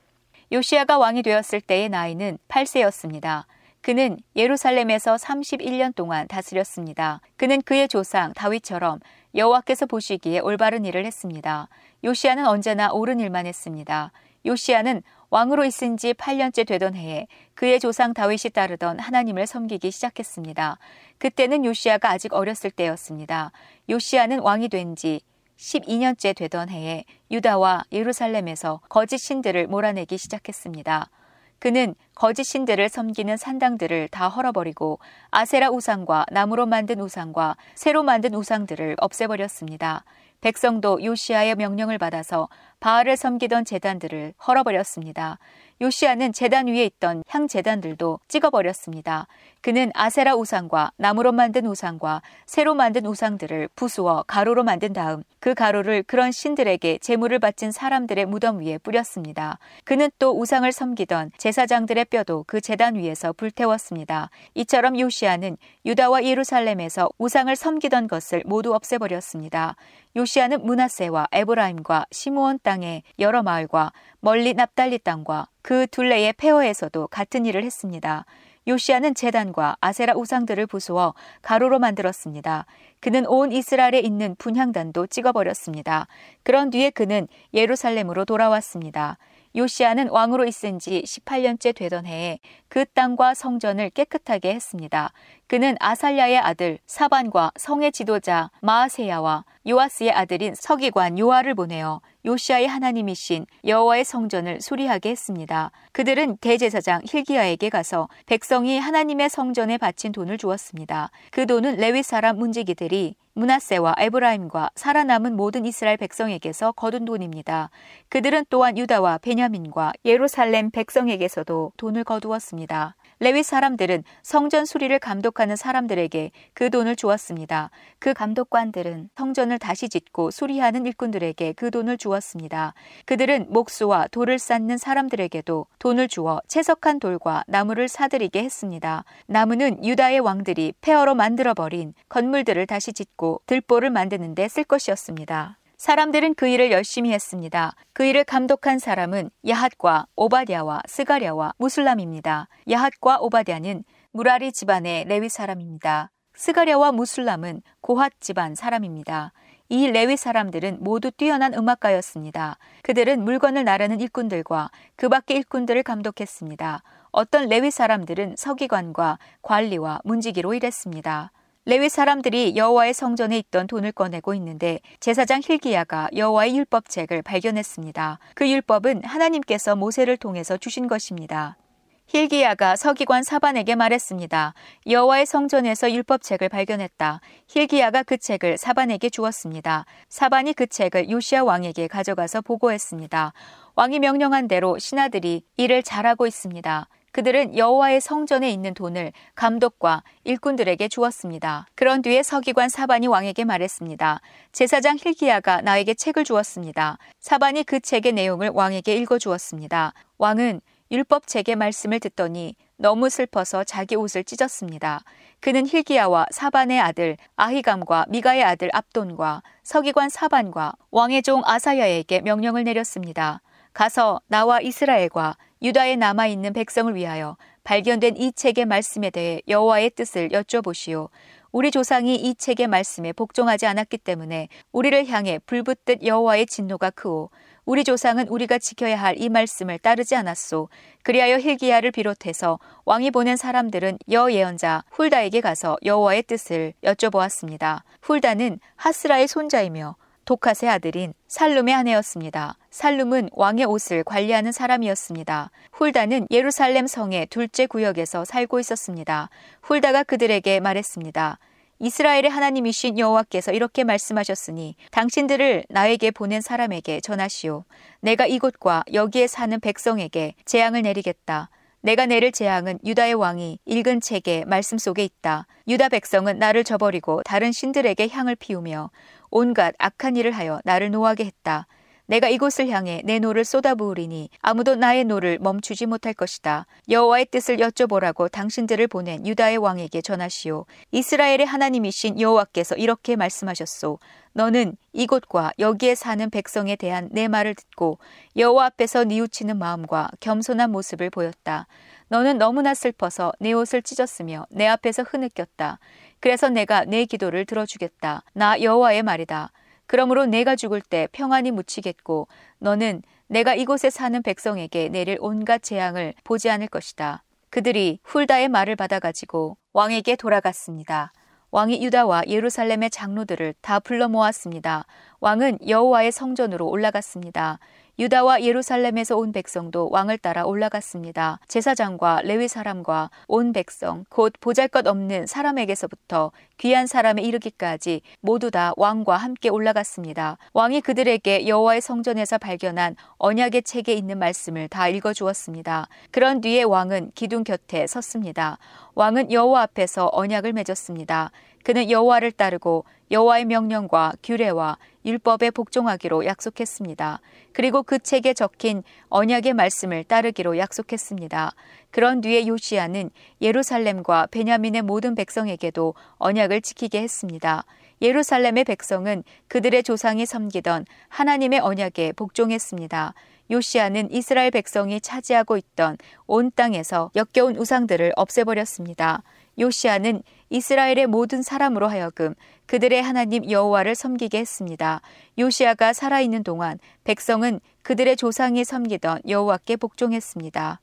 B: 요시아가 왕이 되었을 때의 나이는 8세였습니다. 그는 예루살렘에서 31년 동안 다스렸습니다. 그는 그의 조상 다윗처럼 여호와께서 보시기에 올바른 일을 했습니다. 요시아는 언제나 옳은 일만 했습니다. 요시아는 왕으로 있은 지 8년째 되던 해에 그의 조상 다윗이 따르던 하나님을 섬기기 시작했습니다. 그때는 요시아가 아직 어렸을 때였습니다. 요시아는 왕이 된 지 12년째 되던 해에 유다와 예루살렘에서 거짓 신들을 몰아내기 시작했습니다. 그는 거짓 신들을 섬기는 산당들을 다 헐어버리고 아세라 우상과 나무로 만든 우상과 새로 만든 우상들을 없애버렸습니다. 백성도 요시아의 명령을 받아서 바알을 섬기던 재단들을 헐어버렸습니다. 요시아는 재단 위에 있던 향 재단들도 찍어버렸습니다. 그는 아세라 우상과 나무로 만든 우상과 새로 만든 우상들을 부수어 가루로 만든 다음 그 가루를 그런 신들에게 제물을 바친 사람들의 무덤 위에 뿌렸습니다. 그는 또 우상을 섬기던 제사장들의 뼈도 그 재단 위에서 불태웠습니다. 이처럼 요시아는 유다와 예루살렘에서 우상을 섬기던 것을 모두 없애버렸습니다. 요시아는 문하세와 에브라임과 시므온 땅의 여러 마을과 멀리 납달리 땅과 그 둘레의 폐허에서도 같은 일을 했습니다. 요시아는 재단과 아세라 우상들을 부수어 가루로 만들었습니다. 그는 온 이스라엘에 있는 분향단도 찍어버렸습니다. 그런 뒤에 그는 예루살렘으로 돌아왔습니다. 요시아는 왕으로 있은 지 18년째 되던 해에 그 땅과 성전을 깨끗하게 했습니다. 그는 아살랴의 아들 사반과 성의 지도자 마아세야와 요아스의 아들인 서기관 요아를 보내어 요시아의 하나님이신 여호와의 성전을 수리하게 했습니다. 그들은 대제사장 힐기야에게 가서 백성이 하나님의 성전에 바친 돈을 주었습니다. 그 돈은 레위 사람 문지기들이 문하세와 에브라임과 살아남은 모든 이스라엘 백성에게서 거둔 돈입니다. 그들은 또한 유다와 베냐민과 예루살렘 백성에게서도 돈을 거두었습니다. 레위 사람들은 성전 수리를 감독하는 사람들에게 그 돈을 주었습니다. 그 감독관들은 성전을 다시 짓고 수리하는 일꾼들에게 그 돈을 주었습니다. 그들은 목수와 돌을 쌓는 사람들에게도 돈을 주어 채석한 돌과 나무를 사들이게 했습니다. 나무는 유다의 왕들이 폐허로 만들어버린 건물들을 다시 짓고 들보를 만드는 데 쓸 것이었습니다. 사람들은 그 일을 열심히 했습니다. 그 일을 감독한 사람은 야핫과 오바디아와 스가랴와 무슬람입니다. 야핫과 오바디아는 무라리 집안의 레위 사람입니다. 스가랴와 무슬람은 고핫 집안 사람입니다. 이 레위 사람들은 모두 뛰어난 음악가였습니다. 그들은 물건을 나르는 일꾼들과 그 밖의 일꾼들을 감독했습니다. 어떤 레위 사람들은 서기관과 관리와 문지기로 일했습니다. 레위 사람들이 여호와의 성전에 있던 돈을 꺼내고 있는데 제사장 힐기야가 여호와의 율법책을 발견했습니다. 그 율법은 하나님께서 모세를 통해서 주신 것입니다. 힐기야가 서기관 사반에게 말했습니다. 여호와의 성전에서 율법책을 발견했다. 힐기야가 그 책을 사반에게 주었습니다. 사반이 그 책을 요시아 왕에게 가져가서 보고했습니다. 왕이 명령한 대로 신하들이 일을 잘하고 있습니다. 그들은 여호와의 성전에 있는 돈을 감독과 일꾼들에게 주었습니다. 그런 뒤에 서기관 사반이 왕에게 말했습니다. 제사장 힐기야가 나에게 책을 주었습니다. 사반이 그 책의 내용을 왕에게 읽어 주었습니다. 왕은 율법 책의 말씀을 듣더니 너무 슬퍼서 자기 옷을 찢었습니다. 그는 힐기야와 사반의 아들 아히감과 미가의 아들 압돈과 서기관 사반과 왕의 종 아사야에게 명령을 내렸습니다. 가서 나와 이스라엘과 유다에 남아 있는 백성을 위하여 발견된 이 책의 말씀에 대해 여호와의 뜻을 여쭤보시오. 우리 조상이 이 책의 말씀에 복종하지 않았기 때문에 우리를 향해 불붙듯 여호와의 진노가 크오. 우리 조상은 우리가 지켜야 할 이 말씀을 따르지 않았소. 그리하여 힐기야를 비롯해서 왕이 보낸 사람들은 여 예언자 훌다에게 가서 여호와의 뜻을 여쭤보았습니다. 훌다는 하스라의 손자이며 도카의 아들인 살룸의 아내였습니다. 살룸은 왕의 옷을 관리하는 사람이었습니다. 훌다는 예루살렘 성의 둘째 구역에서 살고 있었습니다. 훌다가 그들에게 말했습니다. 이스라엘의 하나님이신 여호와께서 이렇게 말씀하셨으니 당신들을 나에게 보낸 사람에게 전하시오. 내가 이곳과 여기에 사는 백성에게 재앙을 내리겠다. 내가 내릴 재앙은 유다의 왕이 읽은 책의 말씀 속에 있다. 유다 백성은 나를 저버리고 다른 신들에게 향을 피우며 온갖 악한 일을 하여 나를 노하게 했다. 내가 이곳을 향해 내 노를 쏟아부으리니 아무도 나의 노를 멈추지 못할 것이다. 여호와의 뜻을 여쭤보라고 당신들을 보낸 유다의 왕에게 전하시오. 이스라엘의 하나님이신 여호와께서 이렇게 말씀하셨소. 너는 이곳과 여기에 사는 백성에 대한 내 말을 듣고 여호와 앞에서 뉘우치는 마음과 겸손한 모습을 보였다. 너는 너무나 슬퍼서 내 옷을 찢었으며 내 앞에서 흐느꼈다. 그래서 내가 내 기도를 들어주겠다. 나 여호와의 말이다. 그러므로 내가 죽을 때 평안히 묻히겠고 너는 내가 이곳에 사는 백성에게 내릴 온갖 재앙을 보지 않을 것이다. 그들이 훌다의 말을 받아가지고 왕에게 돌아갔습니다. 왕이 유다와 예루살렘의 장로들을 다 불러 모았습니다. 왕은 여호와의 성전으로 올라갔습니다. 유다와 예루살렘에서 온 백성도 왕을 따라 올라갔습니다. 제사장과 레위 사람과 온 백성, 곧 보잘것 없는 사람에게서부터 귀한 사람에 이르기까지 모두 다 왕과 함께 올라갔습니다. 왕이 그들에게 여호와의 성전에서 발견한 언약의 책에 있는 말씀을 다 읽어 주었습니다. 그런 뒤에 왕은 기둥 곁에 섰습니다. 왕은 여호와 앞에서 언약을 맺었습니다. 그는 여호와를 따르고 여호와의 명령과 규례와 율법에 복종하기로 약속했습니다. 그리고 그 책에 적힌 언약의 말씀을 따르기로 약속했습니다. 그런 뒤에 요시아는 예루살렘과 베냐민의 모든 백성에게도 언약을 지키게 했습니다. 예루살렘의 백성은 그들의 조상이 섬기던 하나님의 언약에 복종했습니다. 요시아는 이스라엘 백성이 차지하고 있던 온 땅에서 역겨운 우상들을 없애버렸습니다. 요시아는 이스라엘의 모든 사람으로 하여금 그들의 하나님 여호와를 섬기게 했습니다. 요시아가 살아있는 동안 백성은 그들의 조상이 섬기던 여호와께 복종했습니다.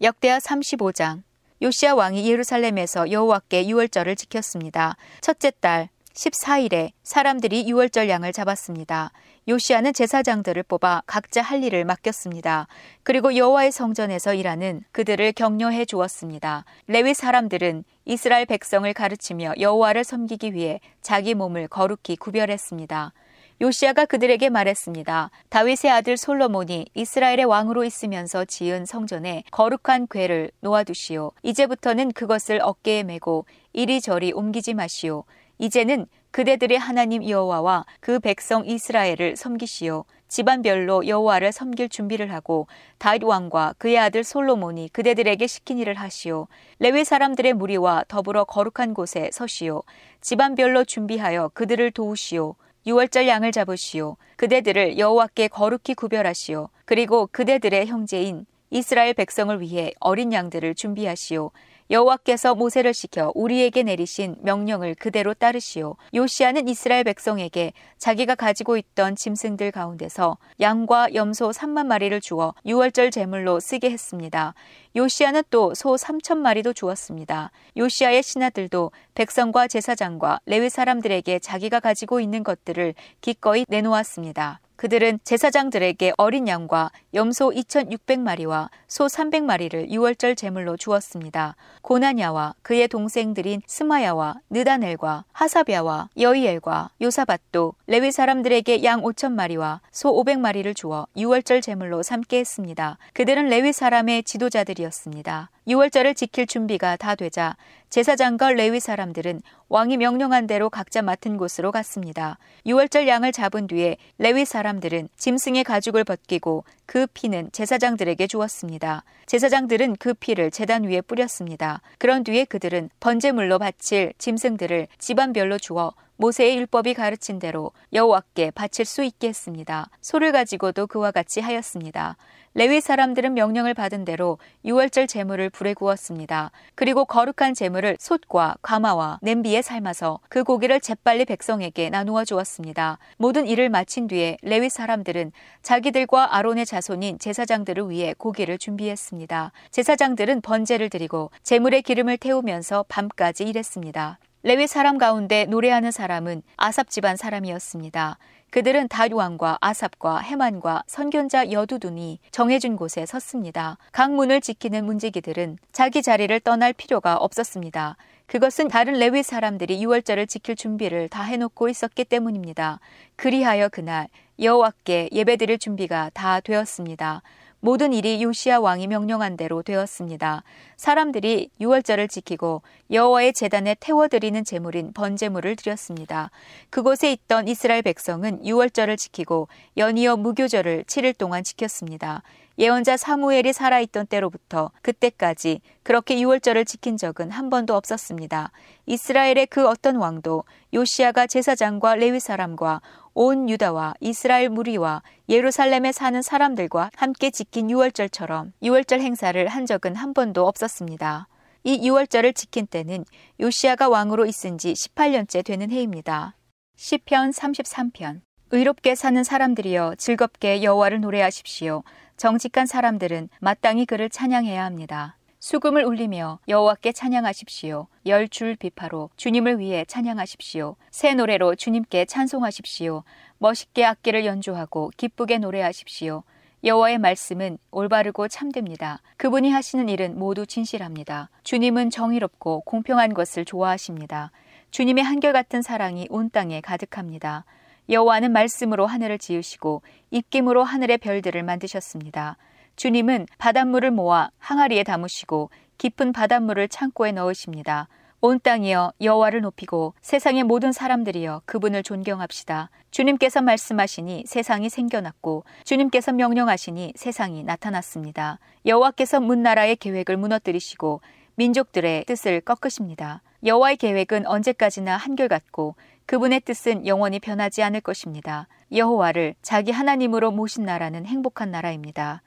B: 역대하 35장 요시아 왕이 예루살렘에서 여호와께 유월절을 지켰습니다. 첫째 달 14일에 사람들이 유월절 양을 잡았습니다. 요시아는 제사장들을 뽑아 각자 할 일을 맡겼습니다. 그리고 여호와의 성전에서 일하는 그들을 격려해 주었습니다. 레위 사람들은 이스라엘 백성을 가르치며 여호와를 섬기기 위해 자기 몸을 거룩히 구별했습니다. 요시아가 그들에게 말했습니다. 다윗의 아들 솔로몬이 이스라엘의 왕으로 있으면서 지은 성전에 거룩한 궤를 놓아두시오. 이제부터는 그것을 어깨에 메고 이리저리 옮기지 마시오. 이제는 그대들의 하나님 여호와와 그 백성 이스라엘을 섬기시오. 집안별로 여호와를 섬길 준비를 하고 다윗 왕과 그의 아들 솔로몬이 그대들에게 시킨 일을 하시오. 레위 사람들의 무리와 더불어 거룩한 곳에 서시오. 집안별로 준비하여 그들을 도우시오. 유월절 양을 잡으시오. 그대들을 여호와께 거룩히 구별하시오. 그리고 그대들의 형제인 이스라엘 백성을 위해 어린 양들을 준비하시오. 여호와께서 모세를 시켜 우리에게 내리신 명령을 그대로 따르시오. 요시아는 이스라엘 백성에게 자기가 가지고 있던 짐승들 가운데서 양과 염소 3만 마리를 주어 유월절 제물로 쓰게 했습니다. 요시아는 또 소 3천 마리도 주었습니다. 요시아의 신하들도 백성과 제사장과 레위 사람들에게 자기가 가지고 있는 것들을 기꺼이 내놓았습니다. 그들은 제사장들에게 어린 양과 염소 2,600마리와 소 300마리를 유월절 제물로 주었습니다. 고나냐와 그의 동생들인 스마야와 느다넬과 하사비아와 여이엘과 요사밭도 레위 사람들에게 양 5천마리와 소 500마리를 주어 유월절 제물로 삼게 했습니다. 그들은 레위 사람의 지도자들이었습니다. 유월절을 지킬 준비가 다 되자 제사장과 레위 사람들은 왕이 명령한 대로 각자 맡은 곳으로 갔습니다. 유월절 양을 잡은 뒤에 레위 사람들은 짐승의 가죽을 벗기고 그 피는 제사장들에게 주었습니다. 제사장들은 그 피를 제단 위에 뿌렸습니다. 그런 뒤에 그들은 번제물로 바칠 짐승들을 집안별로 주어 모세의 율법이 가르친 대로 여호와께 바칠 수 있게 했습니다. 소를 가지고도 그와 같이 하였습니다. 레위 사람들은 명령을 받은 대로 유월절 제물을 불에 구웠습니다. 그리고 거룩한 제물을 솥과 가마와 냄비에 삶아서 그 고기를 재빨리 백성에게 나누어 주었습니다. 모든 일을 마친 뒤에 레위 사람들은 자기들과 아론의 자손인 제사장들을 위해 고기를 준비했습니다. 제사장들은 번제를 드리고 제물의 기름을 태우면서 밤까지 일했습니다. 레위 사람 가운데 노래하는 사람은 아삽 집안 사람이었습니다. 그들은 다윗 왕과 아삽과 해만과 선견자 여두둔이 정해준 곳에 섰습니다. 각 문을 지키는 문지기들은 자기 자리를 떠날 필요가 없었습니다. 그것은 다른 레위 사람들이 유월절을 지킬 준비를 다 해놓고 있었기 때문입니다. 그리하여 그날 여호와께 예배드릴 준비가 다 되었습니다. 모든 일이 요시아 왕이 명령한 대로 되었습니다. 사람들이 유월절을 지키고 여호와의 제단에 태워드리는 제물인 번제물을 드렸습니다. 그곳에 있던 이스라엘 백성은 유월절을 지키고 연이어 무교절을 7일 동안 지켰습니다. 예언자 사무엘이 살아있던 때로부터 그때까지 그렇게 유월절을 지킨 적은 한 번도 없었습니다. 이스라엘의 그 어떤 왕도 요시아가 제사장과 레위 사람과 온 유다와 이스라엘 무리와 예루살렘에 사는 사람들과 함께 지킨 유월절처럼 유월절 행사를 한 적은 한 번도 없었습니다. 이 유월절을 지킨 때는 요시아가 왕으로 있은 지 18년째 되는 해입니다. 시편 33편 의롭게 사는 사람들이여 즐겁게 여호와를 노래하십시오. 정직한 사람들은 마땅히 그를 찬양해야 합니다. 수금을 울리며 여호와께 찬양하십시오. 열 줄 비파로 주님을 위해 찬양하십시오. 새 노래로 주님께 찬송하십시오. 멋있게 악기를 연주하고 기쁘게 노래하십시오. 여호와의 말씀은 올바르고 참됩니다. 그분이 하시는 일은 모두 진실합니다. 주님은 정의롭고 공평한 것을 좋아하십니다. 주님의 한결같은 사랑이 온 땅에 가득합니다. 여호와는 말씀으로 하늘을 지으시고 입김으로 하늘의 별들을 만드셨습니다. 주님은 바닷물을 모아 항아리에 담으시고 깊은 바닷물을 창고에 넣으십니다. 온 땅이여 여호와를 높이고 세상의 모든 사람들이여 그분을 존경합시다. 주님께서 말씀하시니 세상이 생겨났고 주님께서 명령하시니 세상이 나타났습니다. 여호와께서 문나라의 계획을 무너뜨리시고 민족들의 뜻을 꺾으십니다. 여호와의 계획은 언제까지나 한결같고 그분의 뜻은 영원히 변하지 않을 것입니다. 여호와를 자기 하나님으로 모신 나라는 행복한 나라입니다.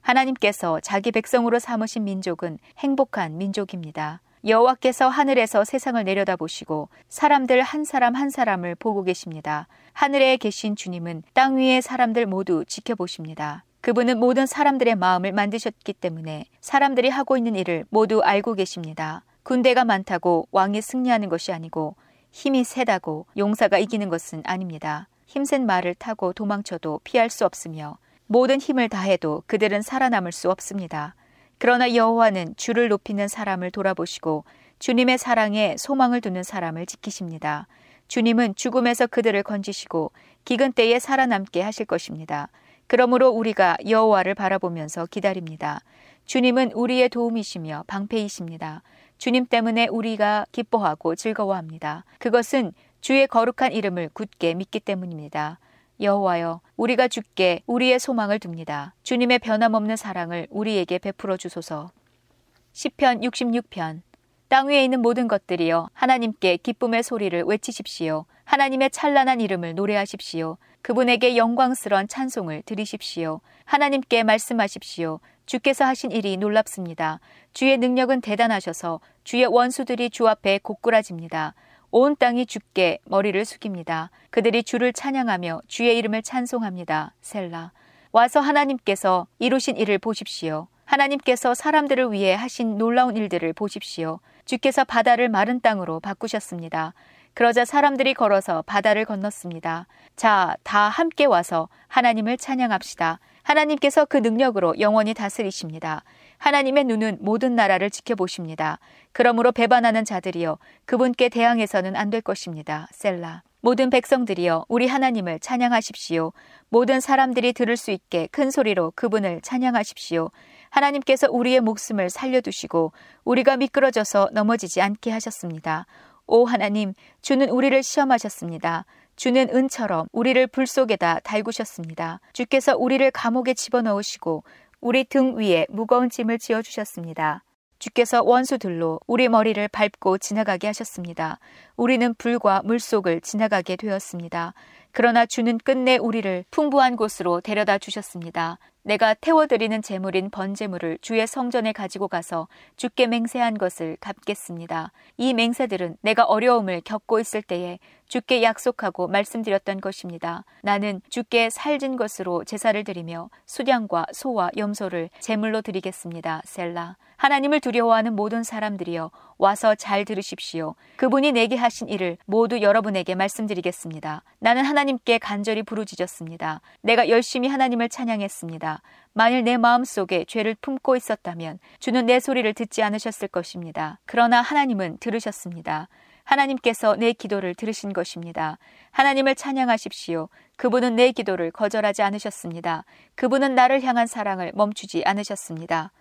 B: 하나님께서 자기 백성으로 삼으신 민족은 행복한 민족입니다. 여호와께서 하늘에서 세상을 내려다보시고 사람들 한 사람 한 사람을 보고 계십니다. 하늘에 계신 주님은 땅 위의 사람들 모두 지켜보십니다. 그분은 모든 사람들의 마음을 만드셨기 때문에 사람들이 하고 있는 일을 모두 알고 계십니다. 군대가 많다고 왕이 승리하는 것이 아니고 힘이 세다고 용사가 이기는 것은 아닙니다. 힘센 말을 타고 도망쳐도 피할 수 없으며 모든 힘을 다해도 그들은 살아남을 수 없습니다. 그러나 여호와는 주를 높이는 사람을 돌아보시고 주님의 사랑에 소망을 두는 사람을 지키십니다. 주님은 죽음에서 그들을 건지시고 기근 때에 살아남게 하실 것입니다. 그러므로 우리가 여호와를 바라보면서 기다립니다. 주님은 우리의 도움이시며 방패이십니다. 주님 때문에 우리가 기뻐하고 즐거워합니다. 그것은 주의 거룩한 이름을 굳게 믿기 때문입니다. 여호와여 우리가 주께 우리의 소망을 둡니다. 주님의 변함없는 사랑을 우리에게 베풀어 주소서. 시편 66편 땅 위에 있는 모든 것들이여 하나님께 기쁨의 소리를 외치십시오. 하나님의 찬란한 이름을 노래하십시오. 그분에게 영광스러운 찬송을 드리십시오. 하나님께 말씀하십시오. 주께서 하신 일이 놀랍습니다. 주의 능력은 대단하셔서 주의 원수들이 주 앞에 고꾸라집니다. 온 땅이 주께 머리를 숙입니다. 그들이 주를 찬양하며 주의 이름을 찬송합니다. 셀라. 와서 하나님께서 이루신 일을 보십시오. 하나님께서 사람들을 위해 하신 놀라운 일들을 보십시오. 주께서 바다를 마른 땅으로 바꾸셨습니다. 그러자 사람들이 걸어서 바다를 건넜습니다. 자, 다 함께 와서 하나님을 찬양합시다. 하나님께서 그 능력으로 영원히 다스리십니다. 하나님의 눈은 모든 나라를 지켜보십니다. 그러므로 배반하는 자들이여 그분께 대항해서는 안 될 것입니다. 셀라. 모든 백성들이여 우리 하나님을 찬양하십시오. 모든 사람들이 들을 수 있게 큰 소리로 그분을 찬양하십시오. 하나님께서 우리의 목숨을 살려두시고 우리가 미끄러져서 넘어지지 않게 하셨습니다. 오 하나님, 주는 우리를 시험하셨습니다. 주는 은처럼 우리를 불 속에다 달구셨습니다. 주께서 우리를 감옥에 집어넣으시고 우리 등 위에 무거운 짐을 지어 주셨습니다. 주께서 원수들로 우리 머리를 밟고 지나가게 하셨습니다. 우리는 불과 물속을 지나가게 되었습니다. 그러나 주는 끝내 우리를 풍부한 곳으로 데려다 주셨습니다. 내가 태워드리는 제물인 번제물을 주의 성전에 가지고 가서 주께 맹세한 것을 갚겠습니다. 이 맹세들은 내가 어려움을 겪고 있을 때에 주께 약속하고 말씀드렸던 것입니다. 나는 주께 살진 것으로 제사를 드리며 수량과 소와 염소를 제물로 드리겠습니다. 셀라. 하나님을 두려워하는 모든 사람들이여 와서 잘 들으십시오. 그분이 내게 하신 일을 모두 여러분에게 말씀드리겠습니다. 나는 하나님께 간절히 부르짖었습니다. 내가 열심히 하나님을 찬양했습니다. 만일 내 마음 속에 죄를 품고 있었다면 주는 내 소리를 듣지 않으셨을 것입니다. 그러나 하나님은 들으셨습니다. 하나님께서 내 기도를 들으신 것입니다. 하나님을 찬양하십시오. 그분은 내 기도를 거절하지 않으셨습니다. 그분은 나를 향한 사랑을 멈추지 않으셨습니다.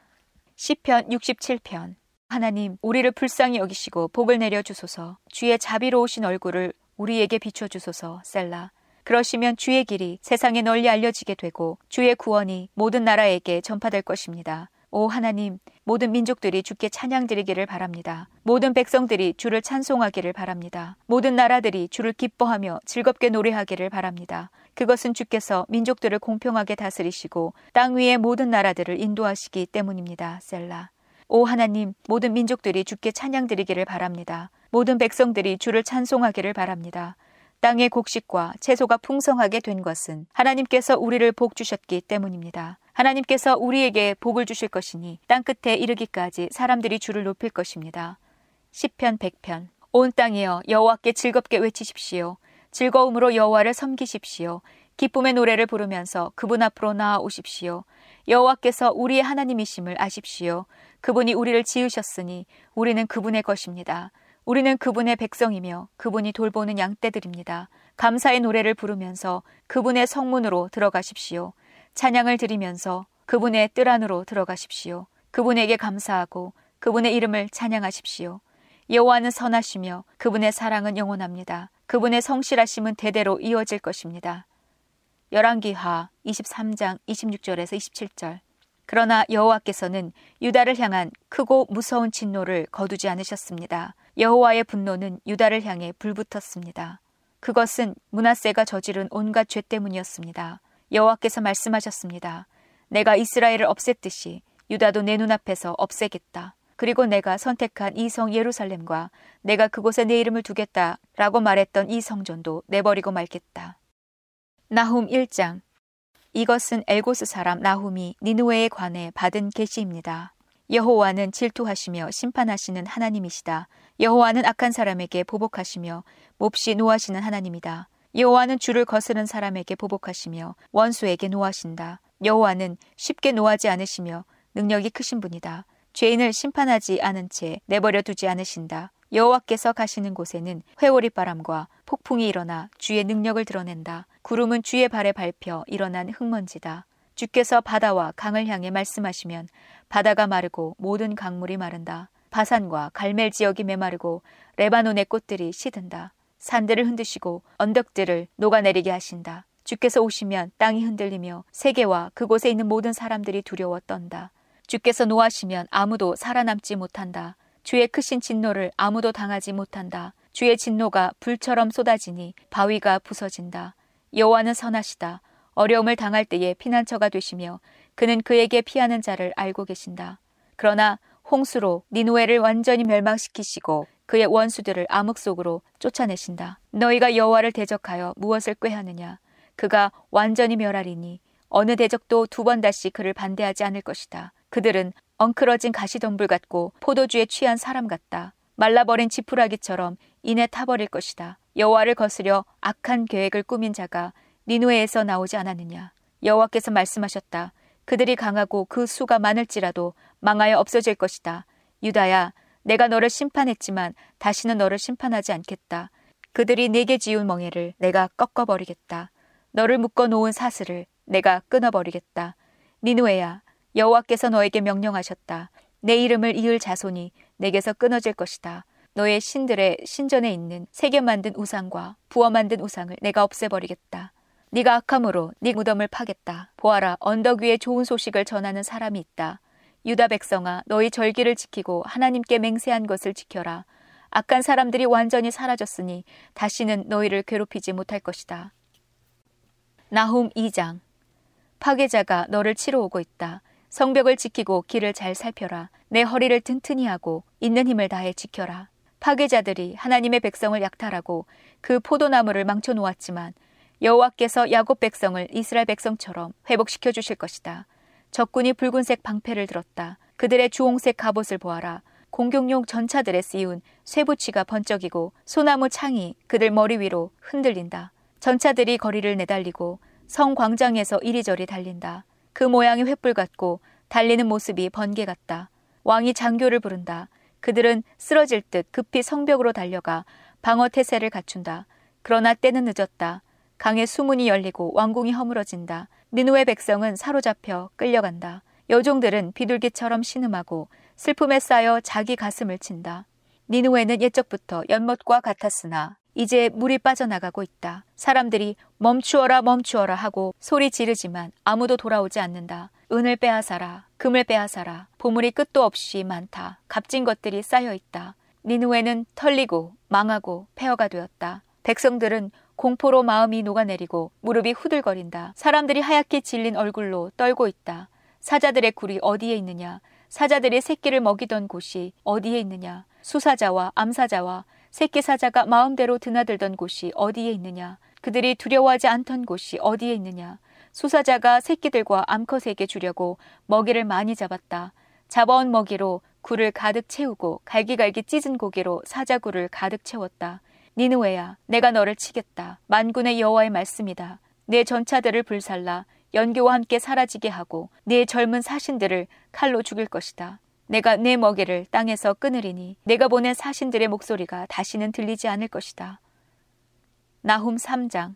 B: 시편 67편 하나님 우리를 불쌍히 여기시고 복을 내려 주소서 주의 자비로우신 얼굴을 우리에게 비춰 주소서 셀라 그러시면 주의 길이 세상에 널리 알려지게 되고 주의 구원이 모든 나라에게 전파될 것입니다. 오 하나님, 모든 민족들이 주께 찬양 드리기를 바랍니다. 모든 백성들이 주를 찬송하기를 바랍니다. 모든 나라들이 주를 기뻐하며 즐겁게 노래하기를 바랍니다. 그것은 주께서 민족들을 공평하게 다스리시고 땅 위의 모든 나라들을 인도하시기 때문입니다. 셀라. 오 하나님, 모든 민족들이 주께 찬양 드리기를 바랍니다. 모든 백성들이 주를 찬송하기를 바랍니다. 땅의 곡식과 채소가 풍성하게 된 것은 하나님께서 우리를 복 주셨기 때문입니다. 하나님께서 우리에게 복을 주실 것이니 땅 끝에 이르기까지 사람들이 주를 높일 것입니다. 시편 100편 온 땅이여 여호와께 즐겁게 외치십시오. 즐거움으로 여호와를 섬기십시오. 기쁨의 노래를 부르면서 그분 앞으로 나아오십시오. 여호와께서 우리의 하나님이심을 아십시오. 그분이 우리를 지으셨으니 우리는 그분의 것입니다. 우리는 그분의 백성이며 그분이 돌보는 양떼들입니다. 감사의 노래를 부르면서 그분의 성문으로 들어가십시오. 찬양을 드리면서 그분의 뜰 안으로 들어가십시오. 그분에게 감사하고 그분의 이름을 찬양하십시오. 여호와는 선하시며 그분의 사랑은 영원합니다. 그분의 성실하심은 대대로 이어질 것입니다. 열왕기하 23장 26절에서 27절. 그러나 여호와께서는 유다를 향한 크고 무서운 진노를 거두지 않으셨습니다. 여호와의 분노는 유다를 향해 불붙었습니다. 그것은 문하세가 저지른 온갖 죄 때문이었습니다. 여호와께서 말씀하셨습니다. 내가 이스라엘을 없앴듯이 유다도 내 눈앞에서 없애겠다. 그리고 내가 선택한 이 성 예루살렘과 내가 그곳에 내 이름을 두겠다라고 말했던 이 성전도 내버리고 말겠다. 나훔 1장 이것은 엘고스 사람 나훔이 니누웨에 관해 받은 계시입니다. 여호와는 질투하시며 심판하시는 하나님이시다. 여호와는 악한 사람에게 보복하시며 몹시 노하시는 하나님이다. 여호와는 주를 거스른 사람에게 보복하시며 원수에게 노하신다. 여호와는 쉽게 노하지 않으시며 능력이 크신 분이다. 죄인을 심판하지 않은 채 내버려 두지 않으신다. 여호와께서 가시는 곳에는 회오리 바람과 폭풍이 일어나 주의 능력을 드러낸다. 구름은 주의 발에 밟혀 일어난 흙먼지다. 주께서 바다와 강을 향해 말씀하시면 바다가 마르고 모든 강물이 마른다. 바산과 갈멜 지역이 메마르고 레바논의 꽃들이 시든다. 산들을 흔드시고 언덕들을 녹아내리게 하신다. 주께서 오시면 땅이 흔들리며 세계와 그곳에 있는 모든 사람들이 두려워 떤다. 주께서 노하시면 아무도 살아남지 못한다. 주의 크신 진노를 아무도 당하지 못한다. 주의 진노가 불처럼 쏟아지니 바위가 부서진다. 여호와는 선하시다. 어려움을 당할 때에 피난처가 되시며 그는 그에게 피하는 자를 알고 계신다. 그러나 홍수로 니누에를 완전히 멸망시키시고 그의 원수들을 암흑 속으로 쫓아내신다. 너희가 여호와를 대적하여 무엇을 꾀하느냐? 그가 완전히 멸하리니 어느 대적도 두 번 다시 그를 반대하지 않을 것이다. 그들은 엉클어진 가시덤불 같고 포도주에 취한 사람 같다. 말라버린 지푸라기처럼 이내 타버릴 것이다. 여호와를 거스려 악한 계획을 꾸민 자가 니누에에서 나오지 않았느냐. 여호와께서 말씀하셨다. 그들이 강하고 그 수가 많을지라도 망하여 없어질 것이다. 유다야, 내가 너를 심판했지만 다시는 너를 심판하지 않겠다. 그들이 내게 지운 멍에를 내가 꺾어버리겠다. 너를 묶어 놓은 사슬을 내가 끊어버리겠다. 니누에야, 여호와께서 너에게 명령하셨다. 내 이름을 이을 자손이 내게서 끊어질 것이다. 너의 신들의 신전에 있는 새겨 만든 우상과 부어 만든 우상을 내가 없애버리겠다. 네가 악함으로 네 무덤을 파겠다. 보아라 언덕 위에 좋은 소식을 전하는 사람이 있다. 유다 백성아 너희 절기를 지키고 하나님께 맹세한 것을 지켜라. 악한 사람들이 완전히 사라졌으니 다시는 너희를 괴롭히지 못할 것이다. 나훔 2장 파괴자가 너를 치러 오고 있다. 성벽을 지키고 길을 잘 살펴라. 내 허리를 튼튼히 하고 있는 힘을 다해 지켜라. 파괴자들이 하나님의 백성을 약탈하고 그 포도나무를 망쳐 놓았지만 여호와께서 야곱 백성을 이스라엘 백성처럼 회복시켜 주실 것이다. 적군이 붉은색 방패를 들었다. 그들의 주홍색 갑옷을 보아라. 공격용 전차들에 씌운 쇠붙이가 번쩍이고 소나무 창이 그들 머리 위로 흔들린다. 전차들이 거리를 내달리고 성 광장에서 이리저리 달린다. 그 모양이 횃불 같고 달리는 모습이 번개 같다. 왕이 장교를 부른다. 그들은 쓰러질 듯 급히 성벽으로 달려가 방어 태세를 갖춘다. 그러나 때는 늦었다. 강의 수문이 열리고 왕궁이 허물어진다. 느누의 백성은 사로잡혀 끌려간다. 여종들은 비둘기처럼 신음하고 슬픔에 쌓여 자기 가슴을 친다. 니누에는 옛적부터 연못과 같았으나 이제 물이 빠져나가고 있다. 사람들이 멈추어라 멈추어라 하고 소리 지르지만 아무도 돌아오지 않는다. 은을 빼앗아라. 금을 빼앗아라. 보물이 끝도 없이 많다. 값진 것들이 쌓여 있다. 니누에는 털리고 망하고 폐허가 되었다. 백성들은 공포로 마음이 녹아내리고 무릎이 후들거린다. 사람들이 하얗게 질린 얼굴로 떨고 있다. 사자들의 굴이 어디에 있느냐? 사자들이 새끼를 먹이던 곳이 어디에 있느냐? 수사자와 암사자와 새끼 사자가 마음대로 드나들던 곳이 어디에 있느냐? 그들이 두려워하지 않던 곳이 어디에 있느냐? 수사자가 새끼들과 암컷에게 주려고 먹이를 많이 잡았다. 잡아온 먹이로 굴을 가득 채우고 갈기갈기 찢은 고기로 사자굴을 가득 채웠다. 니누웨야, 내가 너를 치겠다. 만군의 여호와의 말씀이다. 내 전차들을 불살라 연교와 함께 사라지게 하고 내 젊은 사신들을 칼로 죽일 것이다. 내가 내 먹이를 땅에서 끊으리니 내가 보낸 사신들의 목소리가 다시는 들리지 않을 것이다. 나훔 3장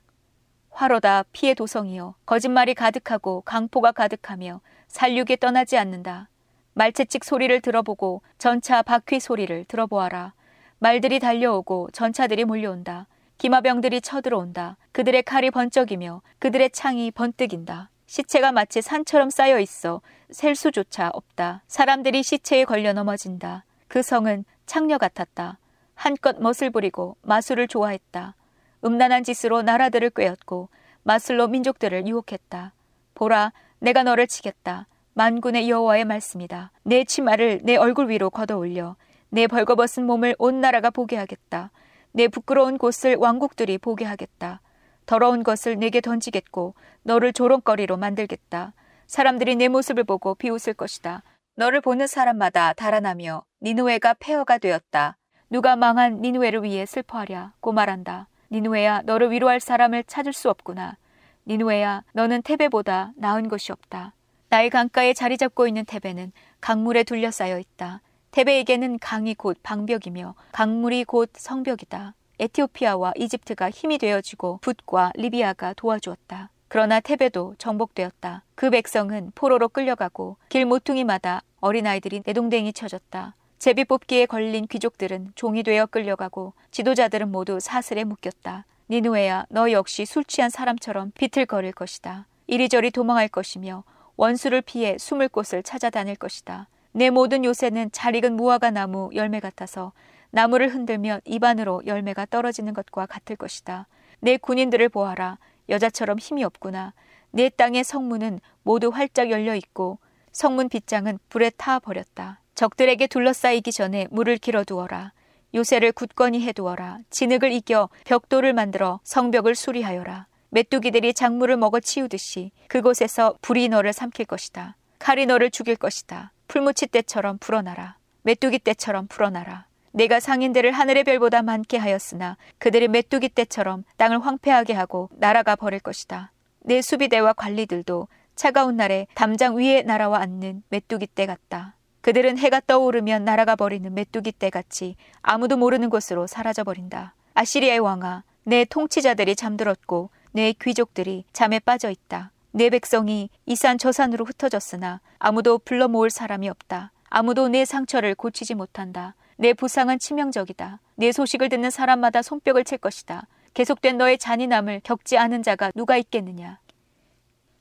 B: 화로다 피의 도성이여 거짓말이 가득하고 강포가 가득하며 살육이 떠나지 않는다. 말채찍 소리를 들어보고 전차 바퀴 소리를 들어보아라. 말들이 달려오고 전차들이 몰려온다. 기마병들이 쳐들어온다. 그들의 칼이 번쩍이며 그들의 창이 번뜩인다. 시체가 마치 산처럼 쌓여 있어 셀 수조차 없다. 사람들이 시체에 걸려 넘어진다. 그 성은 창녀 같았다. 한껏 멋을 부리고 마술을 좋아했다. 음란한 짓으로 나라들을 꿰었고 마술로 민족들을 유혹했다. 보라, 내가 너를 치겠다. 만군의 여호와의 말씀이다. 내 치마를 내 얼굴 위로 걷어 올려 내 벌거벗은 몸을 온 나라가 보게 하겠다. 내 부끄러운 곳을 왕국들이 보게 하겠다. 더러운 것을 내게 던지겠고 너를 조롱거리로 만들겠다. 사람들이 내 모습을 보고 비웃을 것이다. 너를 보는 사람마다 달아나며 니누에가 폐허가 되었다. 누가 망한 니누에를 위해 슬퍼하랴 고 말한다. 니누에야 너를 위로할 사람을 찾을 수 없구나. 니누에야 너는 테베보다 나은 것이 없다. 나의 강가에 자리 잡고 있는 테베는 강물에 둘러싸여 있다. 테베에게는 강이 곧 방벽이며 강물이 곧 성벽이다. 에티오피아와 이집트가 힘이 되어지고 붓과 리비아가 도와주었다. 그러나 테베도 정복되었다. 그 백성은 포로로 끌려가고 길 모퉁이마다 어린아이들이 내동댕이 쳐졌다. 제비 뽑기에 걸린 귀족들은 종이 되어 끌려가고 지도자들은 모두 사슬에 묶였다. 니누에야 너 역시 술 취한 사람처럼 비틀거릴 것이다. 이리저리 도망할 것이며 원수를 피해 숨을 곳을 찾아다닐 것이다. 내 모든 요새는 잘 익은 무화과 나무 열매 같아서 나무를 흔들면 입안으로 열매가 떨어지는 것과 같을 것이다. 내 군인들을 보아라. 여자처럼 힘이 없구나. 내 땅의 성문은 모두 활짝 열려 있고 성문 빗장은 불에 타 버렸다. 적들에게 둘러싸이기 전에 물을 길어두어라. 요새를 굳건히 해두어라. 진흙을 이겨 벽돌을 만들어 성벽을 수리하여라. 메뚜기들이 작물을 먹어 치우듯이 그곳에서 불이 너를 삼킬 것이다. 칼이 너를 죽일 것이다. 풀무치 때처럼 불어나라. 메뚜기 때처럼 불어나라. 내가 상인들을 하늘의 별보다 많게 하였으나 그들이 메뚜기 때처럼 땅을 황폐하게 하고 날아가 버릴 것이다. 내 수비대와 관리들도 차가운 날에 담장 위에 날아와 앉는 메뚜기 때 같다. 그들은 해가 떠오르면 날아가 버리는 메뚜기 때 같이 아무도 모르는 곳으로 사라져 버린다. 아시리아의 왕아, 내 통치자들이 잠들었고 내 귀족들이 잠에 빠져 있다. 내 백성이 이 산 저 산으로 흩어졌으나 아무도 불러 모을 사람이 없다. 아무도 내 상처를 고치지 못한다. 내 부상은 치명적이다. 내 소식을 듣는 사람마다 손뼉을 칠 것이다. 계속된 너의 잔인함을 겪지 않은 자가 누가 있겠느냐.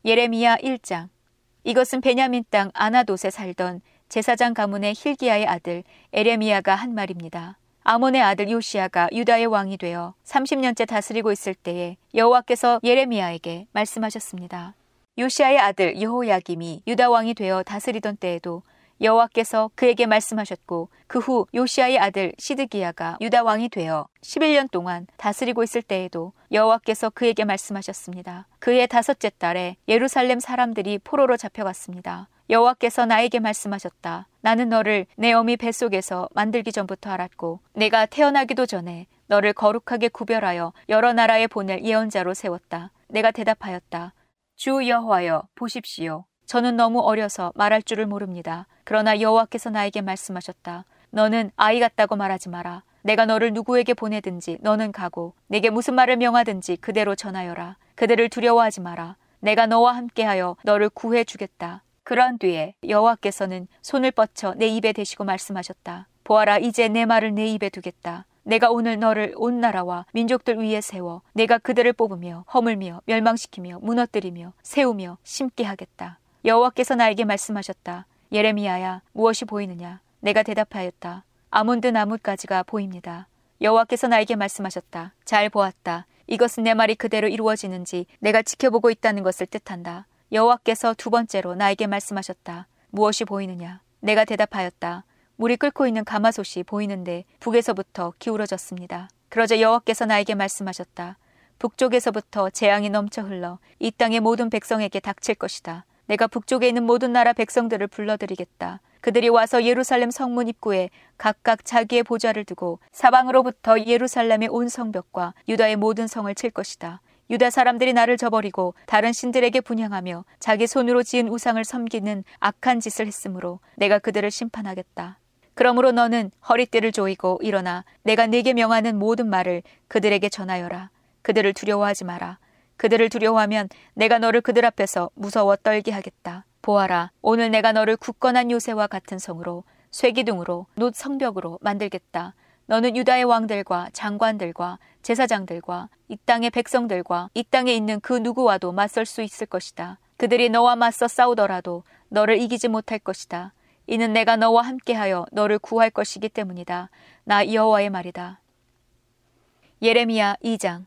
B: 예레미야 1장 이것은 베냐민 땅 아나돗에 살던 제사장 가문의 힐기야의 아들 에레미야가 한 말입니다. 아몬의 아들 요시아가 유다의 왕이 되어 30년째 다스리고 있을 때에 여호와께서 예레미야에게 말씀하셨습니다. 요시아의 아들 여호야김이 유다 왕이 되어 다스리던 때에도 여호와께서 그에게 말씀하셨고 그 후 요시아의 아들 시드기야가 유다 왕이 되어 11년 동안 다스리고 있을 때에도 여호와께서 그에게 말씀하셨습니다. 그의 다섯째 달에 예루살렘 사람들이 포로로 잡혀갔습니다. 여호와께서 나에게 말씀하셨다. 나는 너를 내 어미 뱃속에서 만들기 전부터 알았고 내가 태어나기도 전에 너를 거룩하게 구별하여 여러 나라에 보낼 예언자로 세웠다. 내가 대답하였다. 주 여호와여 보십시오. 저는 너무 어려서 말할 줄을 모릅니다. 그러나 여호와께서 나에게 말씀하셨다. 너는 아이 같다고 말하지 마라. 내가 너를 누구에게 보내든지 너는 가고 내게 무슨 말을 명하든지 그대로 전하여라. 그들을 두려워하지 마라. 내가 너와 함께하여 너를 구해 주겠다. 그러한 뒤에 여호와께서는 손을 뻗쳐 내 입에 대시고 말씀하셨다. 보아라 이제 내 말을 내 입에 두겠다. 내가 오늘 너를 온 나라와 민족들 위에 세워 내가 그들을 뽑으며 허물며 멸망시키며 무너뜨리며 세우며 심게 하겠다. 여호와께서 나에게 말씀하셨다. 예레미야야 무엇이 보이느냐? 내가 대답하였다. 아몬드 나뭇가지가 보입니다. 여호와께서 나에게 말씀하셨다. 잘 보았다. 이것은 내 말이 그대로 이루어지는지 내가 지켜보고 있다는 것을 뜻한다. 여호와께서 두 번째로 나에게 말씀하셨다. 무엇이 보이느냐? 내가 대답하였다. 물이 끓고 있는 가마솥이 보이는데 북에서부터 기울어졌습니다. 그러자 여호와께서 나에게 말씀하셨다. 북쪽에서부터 재앙이 넘쳐 흘러 이 땅의 모든 백성에게 닥칠 것이다. 내가 북쪽에 있는 모든 나라 백성들을 불러들이겠다. 그들이 와서 예루살렘 성문 입구에 각각 자기의 보좌를 두고 사방으로부터 예루살렘의 온 성벽과 유다의 모든 성을 칠 것이다. 유다 사람들이 나를 저버리고 다른 신들에게 분양하며 자기 손으로 지은 우상을 섬기는 악한 짓을 했으므로 내가 그들을 심판하겠다. 그러므로 너는 허리띠를 조이고 일어나 내가 네게 명하는 모든 말을 그들에게 전하여라. 그들을 두려워하지 마라. 그들을 두려워하면 내가 너를 그들 앞에서 무서워 떨게 하겠다. 보아라, 오늘 내가 너를 굳건한 요새와 같은 성으로 쇠기둥으로 놋 성벽으로 만들겠다. 너는 유다의 왕들과 장관들과 제사장들과 이 땅의 백성들과 이 땅에 있는 그 누구와도 맞설 수 있을 것이다. 그들이 너와 맞서 싸우더라도 너를 이기지 못할 것이다. 이는 내가 너와 함께하여 너를 구할 것이기 때문이다. 나 여호와의 말이다. 예레미야 2장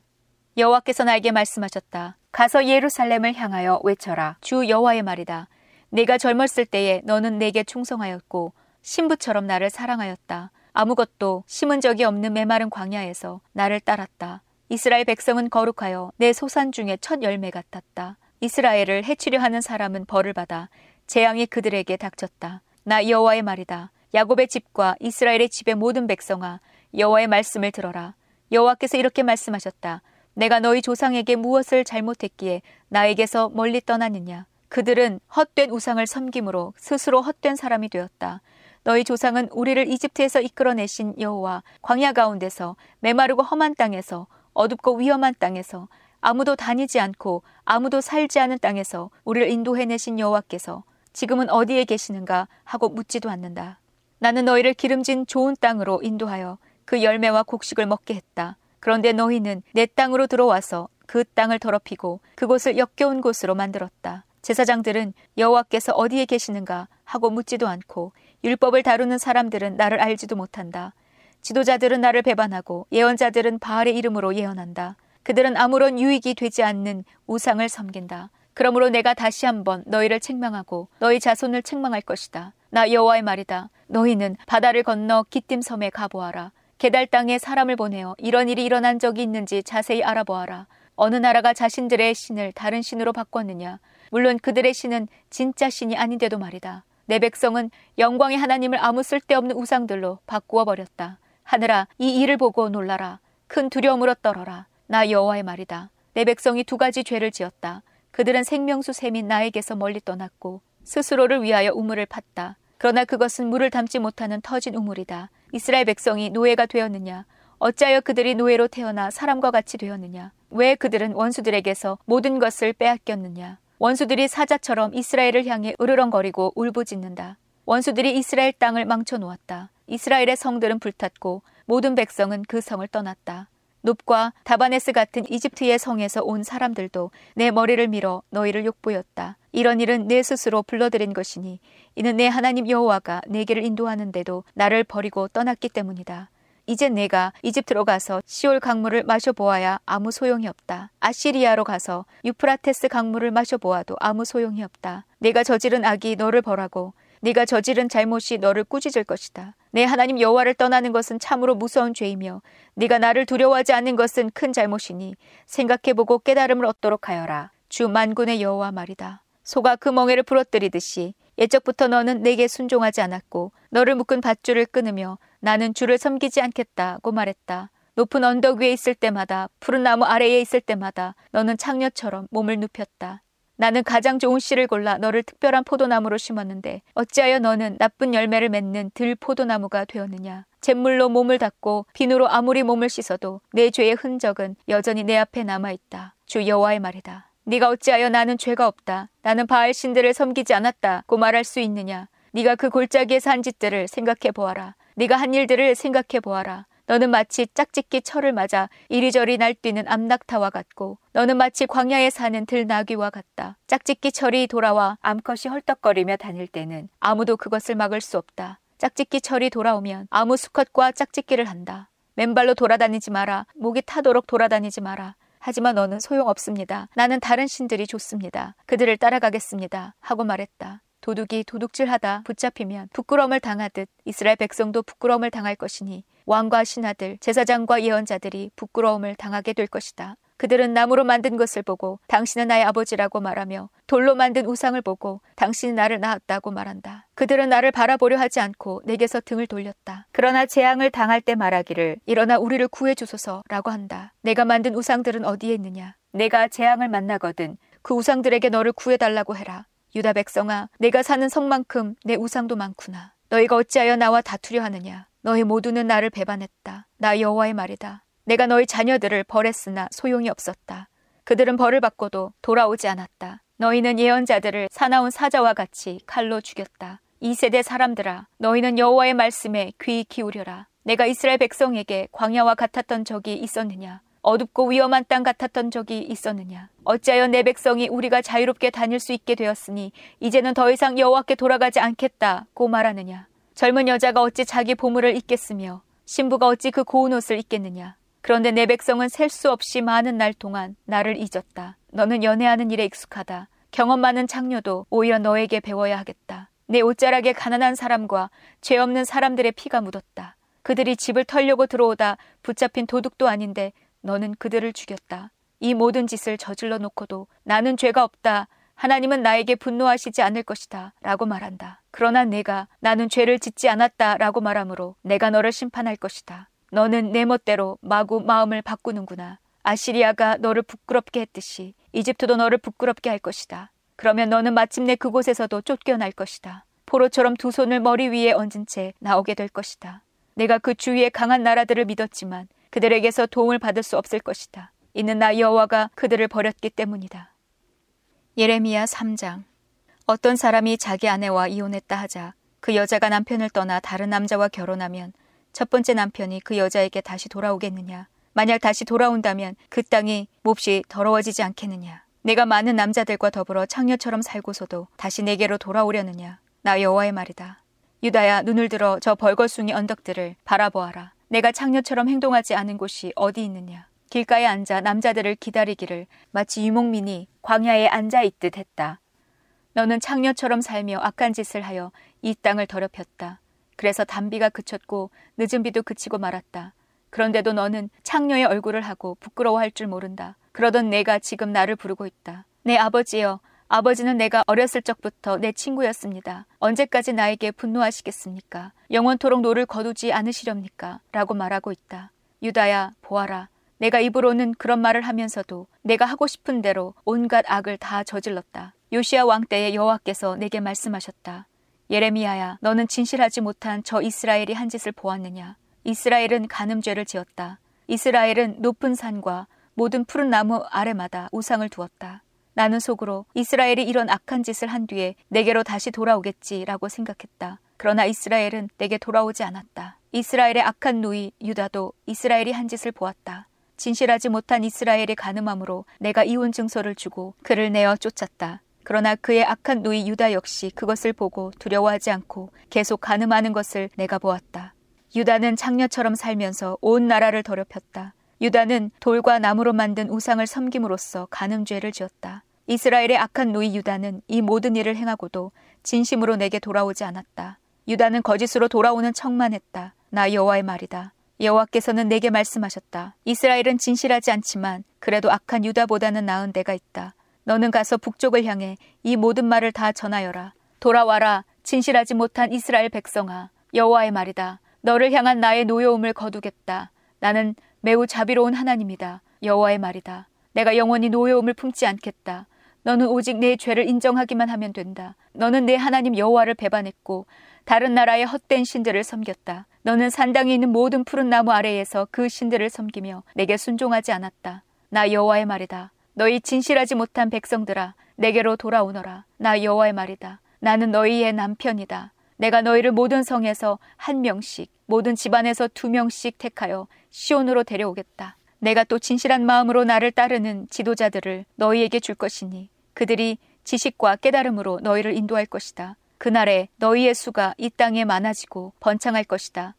B: 여호와께서 나에게 말씀하셨다. 가서 예루살렘을 향하여 외쳐라. 주 여호와의 말이다. 내가 젊었을 때에 너는 내게 충성하였고 신부처럼 나를 사랑하였다. 아무것도 심은 적이 없는 메마른 광야에서 나를 따랐다. 이스라엘 백성은 거룩하여 내 소산 중에 첫 열매 같았다. 이스라엘을 해치려 하는 사람은 벌을 받아 재앙이 그들에게 닥쳤다. 나 여호와의 말이다. 야곱의 집과 이스라엘의 집의 모든 백성아 여호와의 말씀을 들어라. 여호와께서 이렇게 말씀하셨다. 내가 너희 조상에게 무엇을 잘못했기에 나에게서 멀리 떠났느냐? 그들은 헛된 우상을 섬김으로 스스로 헛된 사람이 되었다. 너희 조상은 우리를 이집트에서 이끌어내신 여호와 광야 가운데서 메마르고 험한 땅에서 어둡고 위험한 땅에서 아무도 다니지 않고 아무도 살지 않은 땅에서 우리를 인도해내신 여호와께서 지금은 어디에 계시는가 하고 묻지도 않는다. 나는 너희를 기름진 좋은 땅으로 인도하여 그 열매와 곡식을 먹게 했다. 그런데 너희는 내 땅으로 들어와서 그 땅을 더럽히고 그곳을 역겨운 곳으로 만들었다. 제사장들은 여호와께서 어디에 계시는가 하고 묻지도 않고 율법을 다루는 사람들은 나를 알지도 못한다. 지도자들은 나를 배반하고 예언자들은 바알의 이름으로 예언한다. 그들은 아무런 유익이 되지 않는 우상을 섬긴다. 그러므로 내가 다시 한번 너희를 책망하고 너희 자손을 책망할 것이다. 나 여호와의 말이다. 너희는 바다를 건너 기띔 섬에 가보아라. 게달 땅에 사람을 보내어 이런 일이 일어난 적이 있는지 자세히 알아보아라. 어느 나라가 자신들의 신을 다른 신으로 바꿨느냐? 물론 그들의 신은 진짜 신이 아닌데도 말이다. 내 백성은 영광의 하나님을 아무 쓸데없는 우상들로 바꾸어 버렸다. 하늘아, 이 일을 보고 놀라라. 큰 두려움으로 떨어라. 나 여호와의 말이다. 내 백성이 두 가지 죄를 지었다. 그들은 생명수 샘인 나에게서 멀리 떠났고 스스로를 위하여 우물을 팠다. 그러나 그것은 물을 담지 못하는 터진 우물이다. 이스라엘 백성이 노예가 되었느냐? 어찌하여 그들이 노예로 태어나 사람과 같이 되었느냐? 왜 그들은 원수들에게서 모든 것을 빼앗겼느냐? 원수들이 사자처럼 이스라엘을 향해 으르렁거리고 울부짖는다. 원수들이 이스라엘 땅을 망쳐 놓았다. 이스라엘의 성들은 불탔고 모든 백성은 그 성을 떠났다. 눕과 다바네스 같은 이집트의 성에서 온 사람들도 내 머리를 밀어 너희를 욕보였다. 이런 일은 내 스스로 불러들인 것이니 이는 내 하나님 여호와가 내게를 인도하는데도 나를 버리고 떠났기 때문이다. 이제 내가 이집트로 가서 시올 강물을 마셔보아야 아무 소용이 없다. 아시리아로 가서 유프라테스 강물을 마셔보아도 아무 소용이 없다. 내가 저지른 악이 너를 벌하고 네가 저지른 잘못이 너를 꾸짖을 것이다. 내 하나님 여호와를 떠나는 것은 참으로 무서운 죄이며 네가 나를 두려워하지 않는 것은 큰 잘못이니 생각해보고 깨달음을 얻도록 하여라. 주 만군의 여호와 말이다. 소가 그 멍에를 부러뜨리듯이 예적부터 너는 내게 순종하지 않았고 너를 묶은 밧줄을 끊으며 나는 주를 섬기지 않겠다고 말했다. 높은 언덕 위에 있을 때마다 푸른 나무 아래에 있을 때마다 너는 창녀처럼 몸을 눕혔다. 나는 가장 좋은 씨를 골라 너를 특별한 포도나무로 심었는데 어찌하여 너는 나쁜 열매를 맺는 들 포도나무가 되었느냐? 잿물로 몸을 닦고 비누로 아무리 몸을 씻어도 내 죄의 흔적은 여전히 내 앞에 남아 있다. 주 여호와의 말이다. 네가 어찌하여 나는 죄가 없다. 나는 바알 신들을 섬기지 않았다고 말할 수 있느냐? 네가 그 골짜기에서 한 짓들을 생각해 보아라. 네가 한 일들을 생각해 보아라. 너는 마치 짝짓기 철을 맞아 이리저리 날뛰는 암낙타와 같고 너는 마치 광야에 사는 들나귀와 같다. 짝짓기 철이 돌아와 암컷이 헐떡거리며 다닐 때는 아무도 그것을 막을 수 없다. 짝짓기 철이 돌아오면 아무 수컷과 짝짓기를 한다. 맨발로 돌아다니지 마라. 목이 타도록 돌아다니지 마라. 하지만 너는 소용없습니다. 나는 다른 신들이 좋습니다. 그들을 따라가겠습니다. 하고 말했다. 도둑이 도둑질하다 붙잡히면 부끄러움을 당하듯 이스라엘 백성도 부끄러움을 당할 것이니 왕과 신하들, 제사장과 예언자들이 부끄러움을 당하게 될 것이다. 그들은 나무로 만든 것을 보고 당신은 나의 아버지라고 말하며 돌로 만든 우상을 보고 당신이 나를 낳았다고 말한다. 그들은 나를 바라보려 하지 않고 내게서 등을 돌렸다. 그러나 재앙을 당할 때 말하기를 일어나 우리를 구해 주소서라고 한다. 내가 만든 우상들은 어디에 있느냐? 내가 재앙을 만나거든 그 우상들에게 너를 구해 달라고 해라. 유다 백성아, 내가 사는 성만큼 내 우상도 많구나. 너희가 어찌하여 나와 다투려 하느냐? 너희 모두는 나를 배반했다. 나 여호와의 말이다. 내가 너희 자녀들을 벌했으나 소용이 없었다. 그들은 벌을 받고도 돌아오지 않았다. 너희는 예언자들을 사나운 사자와 같이 칼로 죽였다. 이 세대 사람들아, 너희는 여호와의 말씀에 귀 기울여라. 내가 이스라엘 백성에게 광야와 같았던 적이 있었느냐? 어둡고 위험한 땅 같았던 적이 있었느냐? 어찌하여 내 백성이 우리가 자유롭게 다닐 수 있게 되었으니 이제는 더 이상 여호와께 돌아가지 않겠다고 말하느냐? 젊은 여자가 어찌 자기 보물을 잊겠으며 신부가 어찌 그 고운 옷을 입겠느냐? 그런데 내 백성은 셀 수 없이 많은 날 동안 나를 잊었다. 너는 연애하는 일에 익숙하다. 경험 많은 창녀도 오히려 너에게 배워야 하겠다. 내 옷자락에 가난한 사람과 죄 없는 사람들의 피가 묻었다. 그들이 집을 털려고 들어오다 붙잡힌 도둑도 아닌데 너는 그들을 죽였다. 이 모든 짓을 저질러 놓고도 나는 죄가 없다. 하나님은 나에게 분노하시지 않을 것이다. 라고 말한다. 그러나 내가 나는 죄를 짓지 않았다. 라고 말하므로 내가 너를 심판할 것이다. 너는 내 멋대로 마구 마음을 바꾸는구나. 아시리아가 너를 부끄럽게 했듯이 이집트도 너를 부끄럽게 할 것이다. 그러면 너는 마침내 그곳에서도 쫓겨날 것이다. 포로처럼 두 손을 머리 위에 얹은 채 나오게 될 것이다. 내가 그 주위의 강한 나라들을 믿었지만 그들에게서 도움을 받을 수 없을 것이다. 이는 나 여호와가 그들을 버렸기 때문이다. 예레미야 3장 어떤 사람이 자기 아내와 이혼했다 하자 그 여자가 남편을 떠나 다른 남자와 결혼하면 첫 번째 남편이 그 여자에게 다시 돌아오겠느냐? 만약 다시 돌아온다면 그 땅이 몹시 더러워지지 않겠느냐? 내가 많은 남자들과 더불어 창녀처럼 살고서도 다시 내게로 돌아오려느냐? 나 여호와의 말이다. 유다야 눈을 들어 저 벌거숭이 언덕들을 바라보아라. 내가 창녀처럼 행동하지 않은 곳이 어디 있느냐? 길가에 앉아 남자들을 기다리기를 마치 유목민이 광야에 앉아 있듯 했다. 너는 창녀처럼 살며 악한 짓을 하여 이 땅을 더럽혔다. 그래서 단비가 그쳤고 늦은 비도 그치고 말았다. 그런데도 너는 창녀의 얼굴을 하고 부끄러워할 줄 모른다. 그러던 네가 지금 나를 부르고 있다. 내 아버지여, 아버지는 내가 어렸을 적부터 내 친구였습니다. 언제까지 나에게 분노하시겠습니까? 영원토록 노를 거두지 않으시렵니까? 라고 말하고 있다. 유다야, 보아라. 네가 입으로는 그런 말을 하면서도 네가 하고 싶은 대로 온갖 악을 다 저질렀다. 요시아 왕 때에 여호와께서 내게 말씀하셨다. 예레미야야, 너는 진실하지 못한 저 이스라엘이 한 짓을 보았느냐? 이스라엘은 간음죄를 지었다. 이스라엘은 높은 산과 모든 푸른 나무 아래마다 우상을 두었다. 나는 속으로 이스라엘이 이런 악한 짓을 한 뒤에 내게로 다시 돌아오겠지라고 생각했다. 그러나 이스라엘은 내게 돌아오지 않았다. 이스라엘의 악한 누이 유다도 이스라엘이 한 짓을 보았다. 진실하지 못한 이스라엘의 가늠함으로 내가 이혼 증서를 주고 그를 내어 쫓았다. 그러나 그의 악한 누이 유다 역시 그것을 보고 두려워하지 않고 계속 가늠하는 것을 내가 보았다. 유다는 창녀처럼 살면서 온 나라를 더럽혔다. 유다는 돌과 나무로 만든 우상을 섬김으로써 가늠죄를 지었다. 이스라엘의 악한 누이 유다는 이 모든 일을 행하고도 진심으로 내게 돌아오지 않았다. 유다는 거짓으로 돌아오는 척만 했다. 나 여호와의 말이다. 여호와께서는 내게 말씀하셨다. 이스라엘은 진실하지 않지만 그래도 악한 유다보다는 나은 데가 있다. 너는 가서 북쪽을 향해 이 모든 말을 다 전하여라. 돌아와라. 진실하지 못한 이스라엘 백성아. 여호와의 말이다. 너를 향한 나의 노여움을 거두겠다. 나는 매우 자비로운 하나님이다. 여호와의 말이다. 내가 영원히 노여움을 품지 않겠다. 너는 오직 내 죄를 인정하기만 하면 된다. 너는 내 하나님 여호와를 배반했고 다른 나라의 헛된 신들을 섬겼다. 너는 산당에 있는 모든 푸른 나무 아래에서 그 신들을 섬기며 내게 순종하지 않았다. 나 여호와의 말이다. 너희 진실하지 못한 백성들아 내게로 돌아오너라. 나 여호와의 말이다. 나는 너희의 남편이다. 내가 너희를 모든 성에서 한 명씩 모든 집안에서 두 명씩 택하여 시온으로 데려오겠다. 내가 또 진실한 마음으로 나를 따르는 지도자들을 너희에게 줄 것이니 그들이 지식과 깨달음으로 너희를 인도할 것이다. 그날에 너희의 수가 이 땅에 많아지고 번창할 것이다.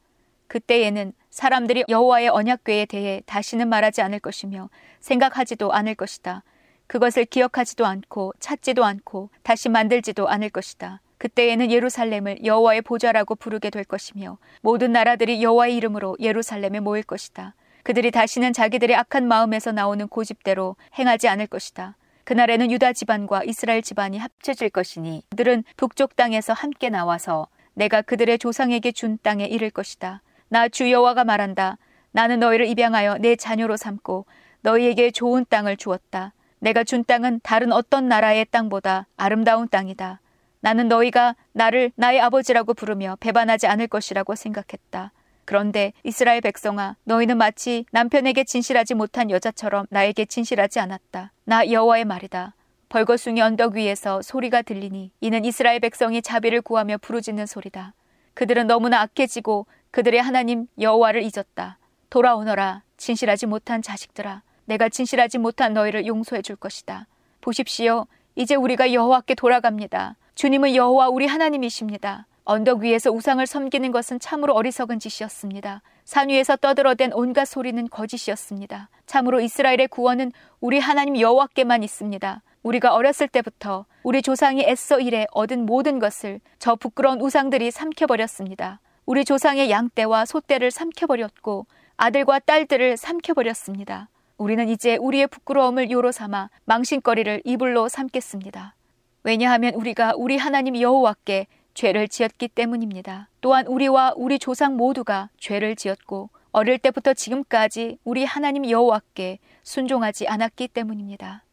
B: 그때에는 사람들이 여호와의 언약궤에 대해 다시는 말하지 않을 것이며 생각하지도 않을 것이다. 그것을 기억하지도 않고 찾지도 않고 다시 만들지도 않을 것이다. 그때에는 예루살렘을 여호와의 보좌라고 부르게 될 것이며 모든 나라들이 여호와의 이름으로 예루살렘에 모일 것이다. 그들이 다시는 자기들의 악한 마음에서 나오는 고집대로 행하지 않을 것이다. 그날에는 유다 집안과 이스라엘 집안이 합쳐질 것이니 그들은 북쪽 땅에서 함께 나와서 내가 그들의 조상에게 준 땅에 이를 것이다. 나 주 여호와가 말한다. 나는 너희를 입양하여 내 자녀로 삼고 너희에게 좋은 땅을 주었다. 내가 준 땅은 다른 어떤 나라의 땅보다 아름다운 땅이다. 나는 너희가 나를 나의 아버지라고 부르며 배반하지 않을 것이라고 생각했다. 그런데 이스라엘 백성아 너희는 마치 남편에게 진실하지 못한 여자처럼 나에게 진실하지 않았다. 나 여호와의 말이다. 벌거숭이 언덕 위에서 소리가 들리니 이는 이스라엘 백성이 자비를 구하며 부르짖는 소리다. 그들은 너무나 악해지고 그들의 하나님 여호와를 잊었다. 돌아오너라 진실하지 못한 자식들아 내가 진실하지 못한 너희를 용서해 줄 것이다. 보십시오. 이제 우리가 여호와께 돌아갑니다. 주님은 여호와 우리 하나님이십니다. 언덕 위에서 우상을 섬기는 것은 참으로 어리석은 짓이었습니다. 산 위에서 떠들어댄 온갖 소리는 거짓이었습니다. 참으로 이스라엘의 구원은 우리 하나님 여호와께만 있습니다. 우리가 어렸을 때부터 우리 조상이 애써 일해 얻은 모든 것을 저 부끄러운 우상들이 삼켜버렸습니다. 우리 조상의 양떼와 소떼를 삼켜버렸고 아들과 딸들을 삼켜버렸습니다. 우리는 이제 우리의 부끄러움을 요로 삼아 망신거리를 이불로 삼겠습니다. 왜냐하면 우리가 우리 하나님 여호와께 죄를 지었기 때문입니다. 또한 우리와 우리 조상 모두가 죄를 지었고 어릴 때부터 지금까지 우리 하나님 여호와께 순종하지 않았기 때문입니다.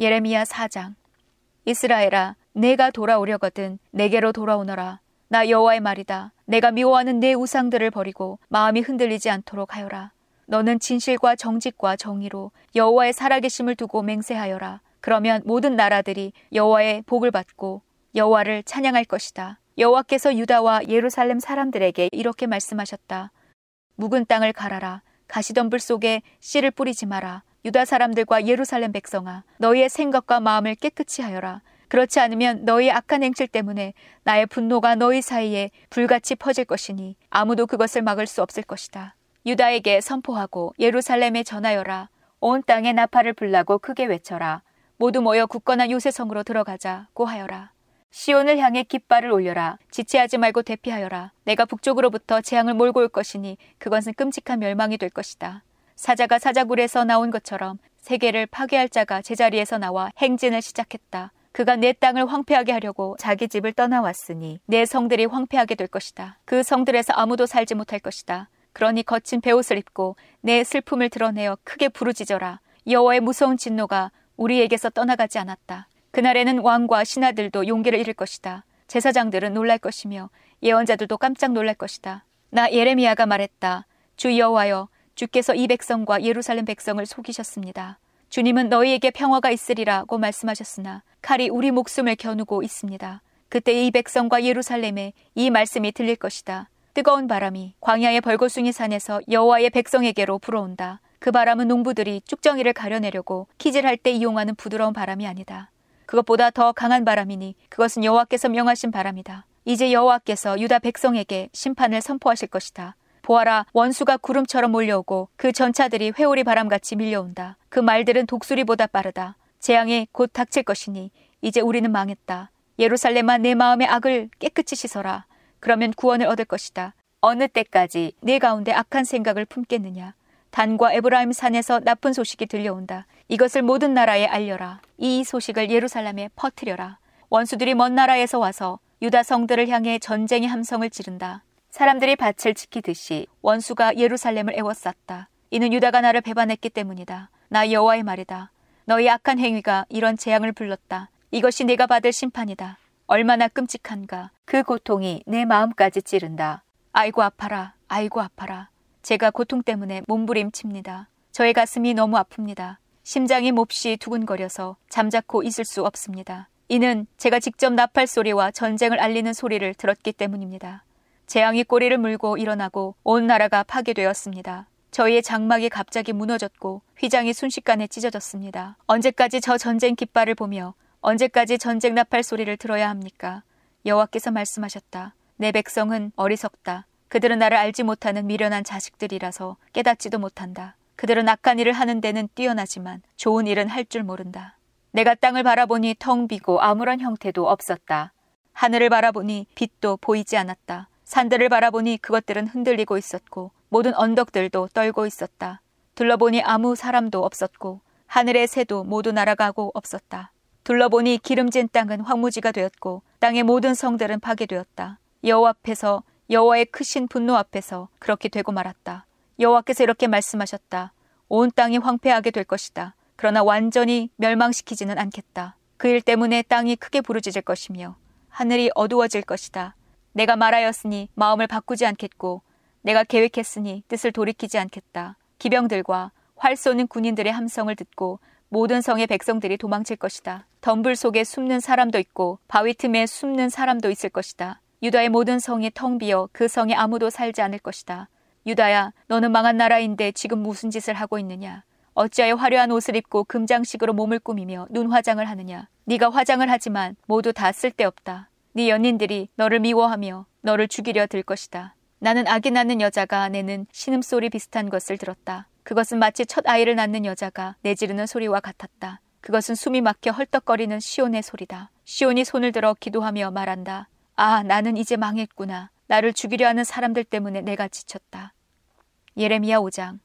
B: 예레미야 4장 이스라엘아 내가 돌아오려거든 내게로 돌아오너라 나 여호와의 말이다 내가 미워하는 내 우상들을 버리고 마음이 흔들리지 않도록 하여라 너는 진실과 정직과 정의로 여호와의 살아계심을 두고 맹세하여라 그러면 모든 나라들이 여호와의 복을 받고 여호와를 찬양할 것이다. 여호와께서 유다와 예루살렘 사람들에게 이렇게 말씀하셨다. 묵은 땅을 갈아라. 가시덤불 속에 씨를 뿌리지 마라. 유다 사람들과 예루살렘 백성아, 너희의 생각과 마음을 깨끗이 하여라. 그렇지 않으면 너희 악한 행실 때문에 나의 분노가 너희 사이에 불같이 퍼질 것이니 아무도 그것을 막을 수 없을 것이다. 유다에게 선포하고 예루살렘에 전하여라. 온 땅에 나팔을 불라고 크게 외쳐라. 모두 모여 굳건한 요새성으로 들어가자고 하여라. 시온을 향해 깃발을 올려라. 지체하지 말고 대피하여라. 내가 북쪽으로부터 재앙을 몰고 올 것이니 그것은 끔찍한 멸망이 될 것이다. 사자가 사자굴에서 나온 것처럼 세계를 파괴할 자가 제자리에서 나와 행진을 시작했다. 그가 내 땅을 황폐하게 하려고 자기 집을 떠나왔으니 내 성들이 황폐하게 될 것이다. 그 성들에서 아무도 살지 못할 것이다. 그러니 거친 베옷을 입고 내 슬픔을 드러내어 크게 부르짖어라. 여호와의 무서운 진노가 우리에게서 떠나가지 않았다. 그날에는 왕과 신하들도 용기를 잃을 것이다. 제사장들은 놀랄 것이며 예언자들도 깜짝 놀랄 것이다. 나 예레미야가 말했다. 주 여호와여 주께서 이 백성과 예루살렘 백성을 속이셨습니다. 주님은 너희에게 평화가 있으리라고 말씀하셨으나 칼이 우리 목숨을 겨누고 있습니다. 그때 이 백성과 예루살렘에 이 말씀이 들릴 것이다. 뜨거운 바람이 광야의 벌거숭이 산에서 여호와의 백성에게로 불어온다. 그 바람은 농부들이 쭉정이를 가려내려고 키질할 때 이용하는 부드러운 바람이 아니다. 그것보다 더 강한 바람이니 그것은 여호와께서 명하신 바람이다. 이제 여호와께서 유다 백성에게 심판을 선포하실 것이다. 보아라 원수가 구름처럼 몰려오고 그 전차들이 회오리 바람같이 밀려온다. 그 말들은 독수리보다 빠르다. 재앙이 곧 닥칠 것이니 이제 우리는 망했다. 예루살렘아 내 마음의 악을 깨끗이 씻어라. 그러면 구원을 얻을 것이다. 어느 때까지 내 가운데 악한 생각을 품겠느냐. 단과 에브라임 산에서 나쁜 소식이 들려온다. 이것을 모든 나라에 알려라. 이 소식을 예루살렘에 퍼뜨려라. 원수들이 먼 나라에서 와서 유다 성들을 향해 전쟁의 함성을 지른다. 사람들이 밭을 지키듯이 원수가 예루살렘을 애워쌌다. 이는 유다가 나를 배반했기 때문이다. 나 여호와의 말이다. 너희 악한 행위가 이런 재앙을 불렀다. 이것이 내가 받을 심판이다. 얼마나 끔찍한가. 그 고통이 내 마음까지 찌른다. 아이고 아파라. 아이고 아파라. 제가 고통 때문에 몸부림칩니다. 저의 가슴이 너무 아픕니다. 심장이 몹시 두근거려서 잠자코 있을 수 없습니다. 이는 제가 직접 나팔 소리와 전쟁을 알리는 소리를 들었기 때문입니다. 재앙이 꼬리를 물고 일어나고 온 나라가 파괴되었습니다. 저희의 장막이 갑자기 무너졌고 휘장이 순식간에 찢어졌습니다. 언제까지 저 전쟁 깃발을 보며 언제까지 전쟁 나팔 소리를 들어야 합니까? 여호와께서 말씀하셨다. 내 백성은 어리석다. 그들은 나를 알지 못하는 미련한 자식들이라서 깨닫지도 못한다. 그들은 악한 일을 하는 데는 뛰어나지만 좋은 일은 할 줄 모른다. 내가 땅을 바라보니 텅 비고 아무런 형태도 없었다. 하늘을 바라보니 빛도 보이지 않았다. 산들을 바라보니 그것들은 흔들리고 있었고 모든 언덕들도 떨고 있었다. 둘러보니 아무 사람도 없었고 하늘의 새도 모두 날아가고 없었다. 둘러보니 기름진 땅은 황무지가 되었고 땅의 모든 성들은 파괴되었다. 여호와 앞에서 여호와의 크신 분노 앞에서 그렇게 되고 말았다. 여호와께서 이렇게 말씀하셨다. 온 땅이 황폐하게 될 것이다. 그러나 완전히 멸망시키지는 않겠다. 그 일 때문에 땅이 크게 부르짖을 것이며 하늘이 어두워질 것이다. 내가 말하였으니 마음을 바꾸지 않겠고 내가 계획했으니 뜻을 돌이키지 않겠다. 기병들과 활 쏘는 군인들의 함성을 듣고 모든 성의 백성들이 도망칠 것이다. 덤불 속에 숨는 사람도 있고 바위 틈에 숨는 사람도 있을 것이다. 유다의 모든 성이 텅 비어 그 성에 아무도 살지 않을 것이다. 유다야, 너는 망한 나라인데 지금 무슨 짓을 하고 있느냐? 어찌하여 화려한 옷을 입고 금장식으로 몸을 꾸미며 눈 화장을 하느냐? 네가 화장을 하지만 모두 다 쓸데없다. 네 연인들이 너를 미워하며 너를 죽이려 들 것이다. 나는 아기 낳는 여자가 내는 신음소리 비슷한 것을 들었다. 그것은 마치 첫 아이를 낳는 여자가 내지르는 소리와 같았다. 그것은 숨이 막혀 헐떡거리는 시온의 소리다. 시온이 손을 들어 기도하며 말한다. 아, 나는 이제 망했구나. 나를 죽이려 하는 사람들 때문에 내가 지쳤다. 예레미야 5장.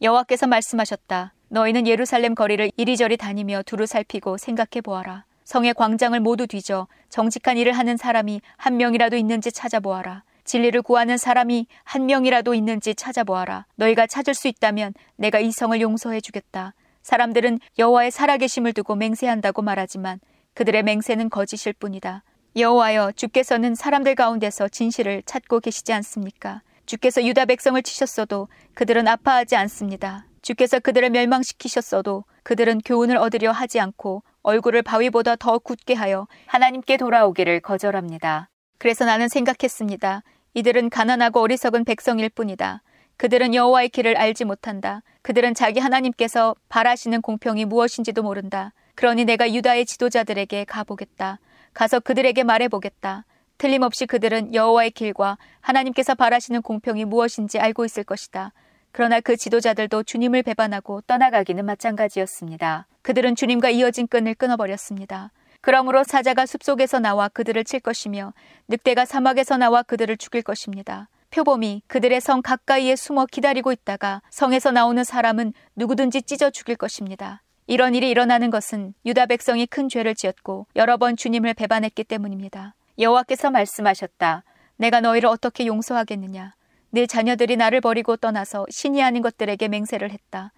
B: 여호와께서 말씀하셨다. 너희는 예루살렘 거리를 이리저리 다니며 두루 살피고 생각해 보아라. 성의 광장을 모두 뒤져 정직한 일을 하는 사람이 한 명이라도 있는지 찾아보아라. 진리를 구하는 사람이 한 명이라도 있는지 찾아보아라. 너희가 찾을 수 있다면 내가 이 성을 용서해 주겠다. 사람들은 여호와의 살아계심을 두고 맹세한다고 말하지만 그들의 맹세는 거짓일 뿐이다. 여호와여 주께서는 사람들 가운데서 진실을 찾고 계시지 않습니까? 주께서 유다 백성을 치셨어도 그들은 아파하지 않습니다. 주께서 그들을 멸망시키셨어도 그들은 교훈을 얻으려 하지 않고 얼굴을 바위보다 더 굳게 하여 하나님께 돌아오기를 거절합니다. 그래서 나는 생각했습니다. 이들은 가난하고 어리석은 백성일 뿐이다. 그들은 여호와의 길을 알지 못한다. 그들은 자기 하나님께서 바라시는 공평이 무엇인지도 모른다. 그러니 내가 유다의 지도자들에게 가보겠다. 가서 그들에게 말해보겠다. 틀림없이 그들은 여호와의 길과 하나님께서 바라시는 공평이 무엇인지 알고 있을 것이다. 그러나 그 지도자들도 주님을 배반하고 떠나가기는 마찬가지였습니다. 그들은 주님과 이어진 끈을 끊어버렸습니다. 그러므로 사자가 숲속에서 나와 그들을 칠 것이며 늑대가 사막에서 나와 그들을 죽일 것입니다. 표범이 그들의 성 가까이에 숨어 기다리고 있다가 성에서 나오는 사람은 누구든지 찢어 죽일 것입니다. 이런 일이 일어나는 것은 유다 백성이 큰 죄를 지었고 여러 번 주님을 배반했기 때문입니다. 여호와께서 말씀하셨다. 내가 너희를 어떻게 용서하겠느냐? 내 자녀들이 나를 버리고 떠나서 신이 아닌 것들에게 맹세를 했다.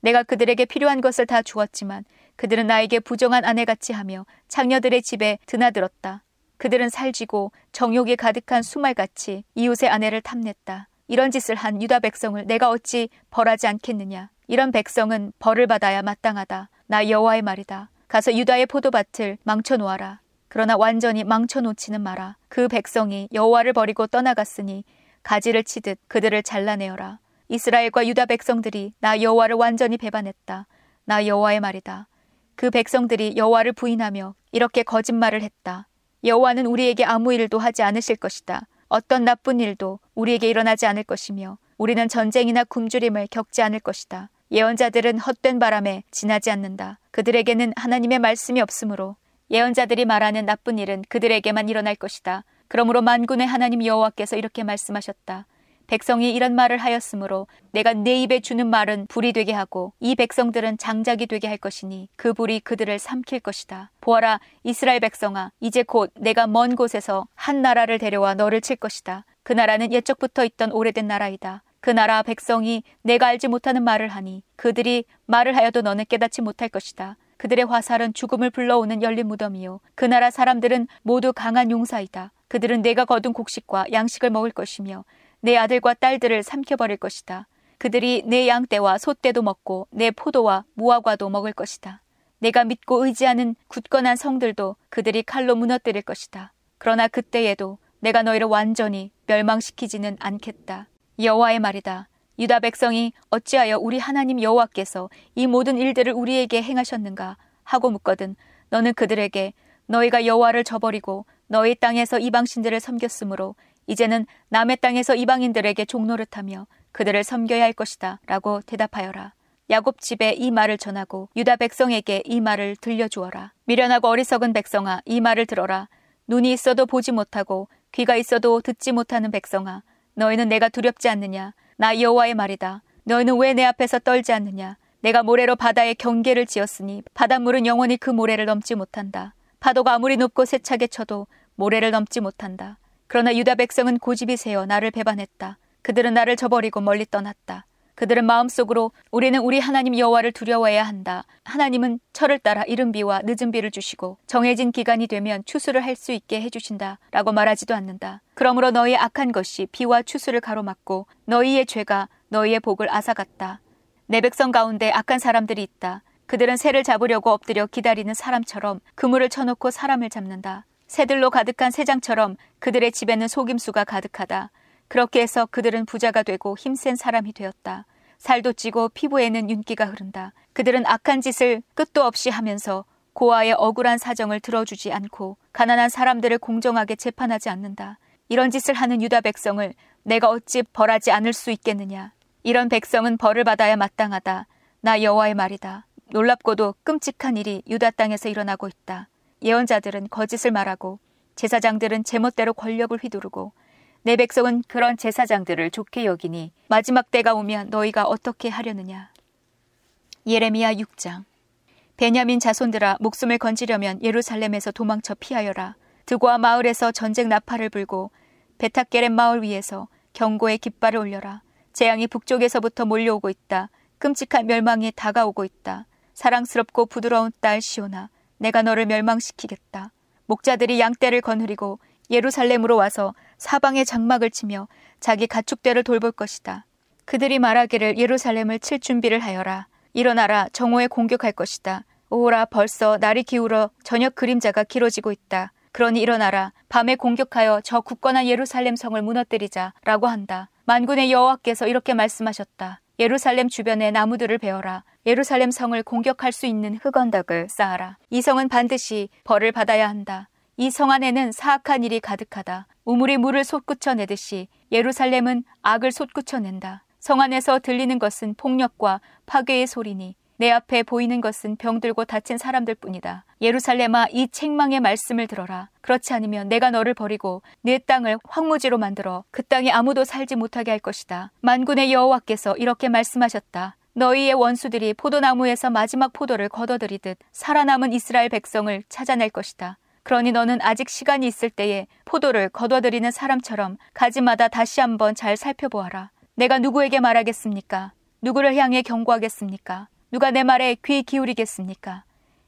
B: 내가 그들에게 필요한 것을 다 주었지만 그들은 나에게 부정한 아내같이 하며 장녀들의 집에 드나들었다. 그들은 살지고 정욕이 가득한 수말같이 이웃의 아내를 탐냈다. 이런 짓을 한 유다 백성을 내가 어찌 벌하지 않겠느냐. 이런 백성은 벌을 받아야 마땅하다. 나 여호와의 말이다. 가서 유다의 포도밭을 망쳐놓아라. 그러나 완전히 망쳐놓지는 마라. 그 백성이 여호와를 버리고 떠나갔으니 가지를 치듯 그들을 잘라내어라. 이스라엘과 유다 백성들이 나 여호와를 완전히 배반했다. 나 여호와의 말이다. 그 백성들이 여호와를 부인하며 이렇게 거짓말을 했다. 여호와는 우리에게 아무 일도 하지 않으실 것이다. 어떤 나쁜 일도 우리에게 일어나지 않을 것이며 우리는 전쟁이나 굶주림을 겪지 않을 것이다. 예언자들은 헛된 바람에 지나지 않는다. 그들에게는 하나님의 말씀이 없으므로 예언자들이 말하는 나쁜 일은 그들에게만 일어날 것이다. 그러므로 만군의 하나님 여호와께서 이렇게 말씀하셨다. 백성이 이런 말을 하였으므로 내가 내 입에 주는 말은 불이 되게 하고 이 백성들은 장작이 되게 할 것이니 그 불이 그들을 삼킬 것이다. 보아라 이스라엘 백성아 이제 곧 내가 먼 곳에서 한 나라를 데려와 너를 칠 것이다. 그 나라는 옛적부터 있던 오래된 나라이다. 그 나라 백성이 내가 알지 못하는 말을 하니 그들이 말을 하여도 너는 깨닫지 못할 것이다. 그들의 화살은 죽음을 불러오는 열린 무덤이요. 그 나라 사람들은 모두 강한 용사이다. 그들은 내가 거둔 곡식과 양식을 먹을 것이며 내 아들과 딸들을 삼켜버릴 것이다. 그들이 내 양떼와 소떼도 먹고 내 포도와 무화과도 먹을 것이다. 내가 믿고 의지하는 굳건한 성들도 그들이 칼로 무너뜨릴 것이다. 그러나 그때에도 내가 너희를 완전히 멸망시키지는 않겠다. 여호와의 말이다. 유다 백성이 어찌하여 우리 하나님 여호와께서 이 모든 일들을 우리에게 행하셨는가 하고 묻거든 너는 그들에게 너희가 여호와를 저버리고 너희 땅에서 이방신들을 섬겼으므로 이제는 남의 땅에서 이방인들에게 종노릇하며 그들을 섬겨야 할 것이다. 라고 대답하여라. 야곱 집에 이 말을 전하고 유다 백성에게 이 말을 들려주어라. 미련하고 어리석은 백성아, 이 말을 들어라. 눈이 있어도 보지 못하고 귀가 있어도 듣지 못하는 백성아, 너희는 내가 두렵지 않느냐? 나 여호와의 말이다. 너희는 왜 내 앞에서 떨지 않느냐? 내가 모래로 바다에 경계를 지었으니 바닷물은 영원히 그 모래를 넘지 못한다. 파도가 아무리 높고 세차게 쳐도 모래를 넘지 못한다. 그러나 유다 백성은 고집이 세어 나를 배반했다. 그들은 나를 저버리고 멀리 떠났다. 그들은 마음속으로 우리는 우리 하나님 여호와를 두려워해야 한다. 하나님은 철을 따라 이른 비와 늦은 비를 주시고 정해진 기간이 되면 추수를 할 수 있게 해주신다. 라고 말하지도 않는다. 그러므로 너희의 악한 것이 비와 추수를 가로막고 너희의 죄가 너희의 복을 앗아갔다. 내 백성 가운데 악한 사람들이 있다. 그들은 새를 잡으려고 엎드려 기다리는 사람처럼 그물을 쳐놓고 사람을 잡는다. 새들로 가득한 새장처럼 그들의 집에는 속임수가 가득하다. 그렇게 해서 그들은 부자가 되고 힘센 사람이 되었다. 살도 찌고 피부에는 윤기가 흐른다. 그들은 악한 짓을 끝도 없이 하면서 고아의 억울한 사정을 들어주지 않고 가난한 사람들을 공정하게 재판하지 않는다. 이런 짓을 하는 유다 백성을 내가 어찌 벌하지 않을 수 있겠느냐. 이런 백성은 벌을 받아야 마땅하다. 나 여호와의 말이다. 놀랍고도 끔찍한 일이 유다 땅에서 일어나고 있다. 예언자들은 거짓을 말하고 제사장들은 제멋대로 권력을 휘두르고 내 백성은 그런 제사장들을 좋게 여기니 마지막 때가 오면 너희가 어떻게 하려느냐. 예레미야 6장 베냐민 자손들아 목숨을 건지려면 예루살렘에서 도망쳐 피하여라. 드고와 마을에서 전쟁 나팔을 불고 베타게렛 마을 위에서 경고의 깃발을 올려라. 재앙이 북쪽에서부터 몰려오고 있다. 끔찍한 멸망이 다가오고 있다. 사랑스럽고 부드러운 딸 시오나, 내가 너를 멸망시키겠다. 목자들이 양떼를 거느리고 예루살렘으로 와서 사방에 장막을 치며 자기 가축대를 돌볼 것이다. 그들이 말하기를 예루살렘을 칠 준비를 하여라. 일어나라 정오에 공격할 것이다. 오라 벌써 날이 기울어 저녁 그림자가 길어지고 있다. 그러니 일어나라 밤에 공격하여 저 굳건한 예루살렘 성을 무너뜨리자 라고 한다. 만군의 여호와께서 이렇게 말씀하셨다. 예루살렘 주변의 나무들을 베어라. 예루살렘 성을 공격할 수 있는 흑언덕을 쌓아라. 이 성은 반드시 벌을 받아야 한다. 이 성 안에는 사악한 일이 가득하다. 우물이 물을 솟구쳐내듯이 예루살렘은 악을 솟구쳐낸다. 성 안에서 들리는 것은 폭력과 파괴의 소리니 내 앞에 보이는 것은 병들고 다친 사람들 뿐이다. 예루살렘아 이 책망의 말씀을 들어라. 그렇지 않으면 내가 너를 버리고 내 땅을 황무지로 만들어 그 땅에 아무도 살지 못하게 할 것이다. 만군의 여호와께서 이렇게 말씀하셨다. 너희의 원수들이 포도나무에서 마지막 포도를 걷어들이듯 살아남은 이스라엘 백성을 찾아낼 것이다. 그러니 너는 아직 시간이 있을 때에 포도를 거둬들이는 사람처럼 가지마다 다시 한번 잘 살펴보아라. 내가 누구에게 말하겠습니까? 누구를 향해 경고하겠습니까? 누가 내 말에 귀 기울이겠습니까?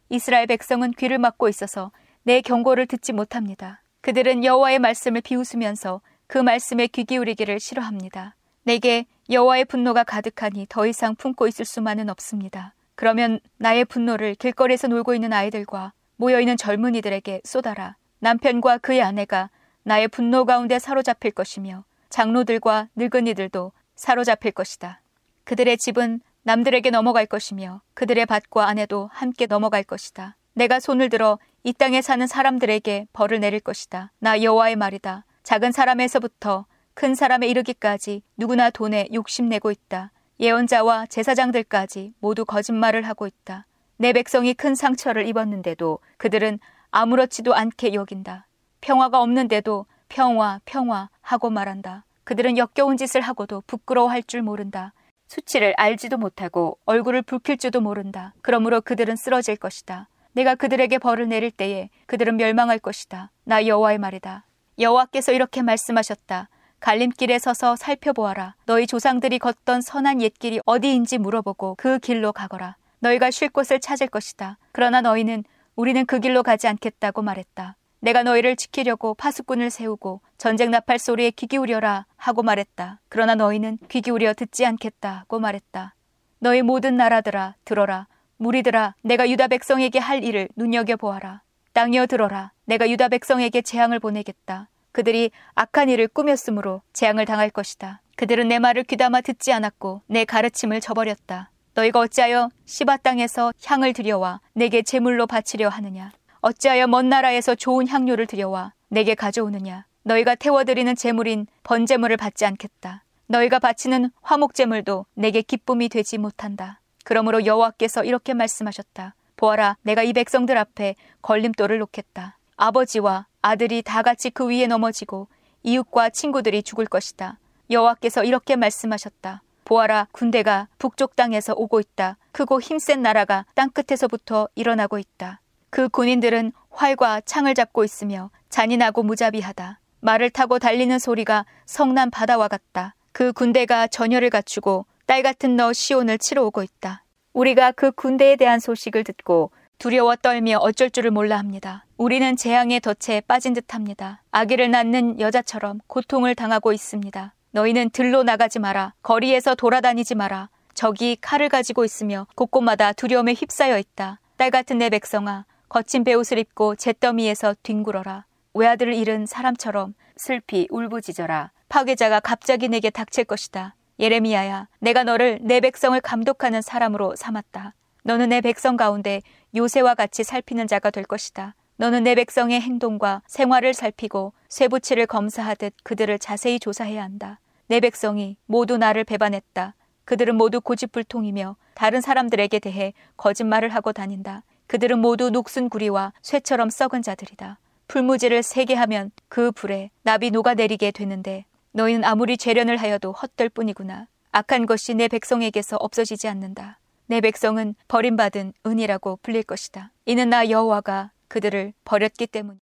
B: 이스라엘 백성은 귀를 막고 있어서 내 경고를 듣지 못합니다. 그들은 여호와의 말씀을 비웃으면서 그 말씀에 귀 기울이기를 싫어합니다. 내게 여호와의 분노가 가득하니 더 이상 품고 있을 수만은 없습니다. 그러면 나의 분노를 길거리에서 놀고 있는 아이들과 모여 있는 젊은이들에게 쏟아라. 남편과 그의 아내가 나의 분노 가운데 사로잡힐 것이며 장로들과 늙은이들도 사로잡힐 것이다. 그들의 집은 남들에게 넘어갈 것이며 그들의 밭과 아내도 함께 넘어갈 것이다. 내가 손을 들어 이 땅에 사는 사람들에게 벌을 내릴 것이다. 나 여호와의 말이다. 작은 사람에서부터 큰 사람에 이르기까지 누구나 돈에 욕심내고 있다. 예언자와 제사장들까지 모두 거짓말을 하고 있다. 내 백성이 큰 상처를 입었는데도 그들은 아무렇지도 않게 여긴다. 평화가 없는데도 평화, 평화 하고 말한다. 그들은 역겨운 짓을 하고도 부끄러워할 줄 모른다. 수치를 알지도 못하고 얼굴을 붉힐 줄도 모른다. 그러므로 그들은 쓰러질 것이다. 내가 그들에게 벌을 내릴 때에 그들은 멸망할 것이다. 나 여호와의 말이다. 여호와께서 이렇게 말씀하셨다. 갈림길에 서서 살펴보아라. 너희 조상들이 걷던 선한 옛길이 어디인지 물어보고 그 길로 가거라. 너희가 쉴 곳을 찾을 것이다. 그러나 너희는 우리는 그 길로 가지 않겠다고 말했다. 내가 너희를 지키려고 파수꾼을 세우고 전쟁 나팔 소리에 귀 기울여라 하고 말했다. 그러나 너희는 귀 기울여 듣지 않겠다고 말했다. 너희 모든 나라들아 들어라. 무리들아 내가 유다 백성에게 할 일을 눈여겨 보아라. 땅이여 들어라. 내가 유다 백성에게 재앙을 보내겠다. 그들이 악한 일을 꾸몄으므로 재앙을 당할 것이다. 그들은 내 말을 귀담아 듣지 않았고 내 가르침을 저버렸다. 너희가 어찌하여 시바 땅에서 향을 들여와 내게 제물로 바치려 하느냐? 어찌하여 먼 나라에서 좋은 향료를 들여와 내게 가져오느냐? 너희가 태워드리는 제물인 번제물을 받지 않겠다. 너희가 바치는 화목제물도 내게 기쁨이 되지 못한다. 그러므로 여호와께서 이렇게 말씀하셨다. 보아라, 내가 이 백성들 앞에 걸림돌을 놓겠다. 아버지와 아들이 다 같이 그 위에 넘어지고 이웃과 친구들이 죽을 것이다. 여호와께서 이렇게 말씀하셨다. 보아라 군대가 북쪽 땅에서 오고 있다. 크고 힘센 나라가 땅 끝에서부터 일어나고 있다. 그 군인들은 활과 창을 잡고 있으며 잔인하고 무자비하다. 말을 타고 달리는 소리가 성난 바다와 같다. 그 군대가 전열을 갖추고 딸 같은 너 시온을 치러 오고 있다. 우리가 그 군대에 대한 소식을 듣고 두려워 떨며 어쩔 줄을 몰라 합니다. 우리는 재앙의 덫에 빠진 듯 합니다. 아기를 낳는 여자처럼 고통을 당하고 있습니다. 너희는 들로 나가지 마라. 거리에서 돌아다니지 마라. 적이 칼을 가지고 있으며 곳곳마다 두려움에 휩싸여 있다. 딸 같은 내 백성아, 거친 베옷을 입고 잿더미에서 뒹굴어라. 외아들을 잃은 사람처럼 슬피 울부짖어라. 파괴자가 갑자기 내게 닥칠 것이다. 예레미야야, 내가 너를 내 백성을 감독하는 사람으로 삼았다. 너는 내 백성 가운데 요새와 같이 살피는 자가 될 것이다. 너는 내 백성의 행동과 생활을 살피고 쇠부치를 검사하듯 그들을 자세히 조사해야 한다. 내 백성이 모두 나를 배반했다. 그들은 모두 고집불통이며 다른 사람들에게 대해 거짓말을 하고 다닌다. 그들은 모두 녹슨 구리와 쇠처럼 썩은 자들이다. 풀무지를 세게 하면 그 불에 나비 녹아내리게 되는데 너희는 아무리 재련을 하여도 헛될 뿐이구나. 악한 것이 내 백성에게서 없어지지 않는다. 내 백성은 버림받은 은이라고 불릴 것이다. 이는 나 여호와가 그들을 버렸기 때문.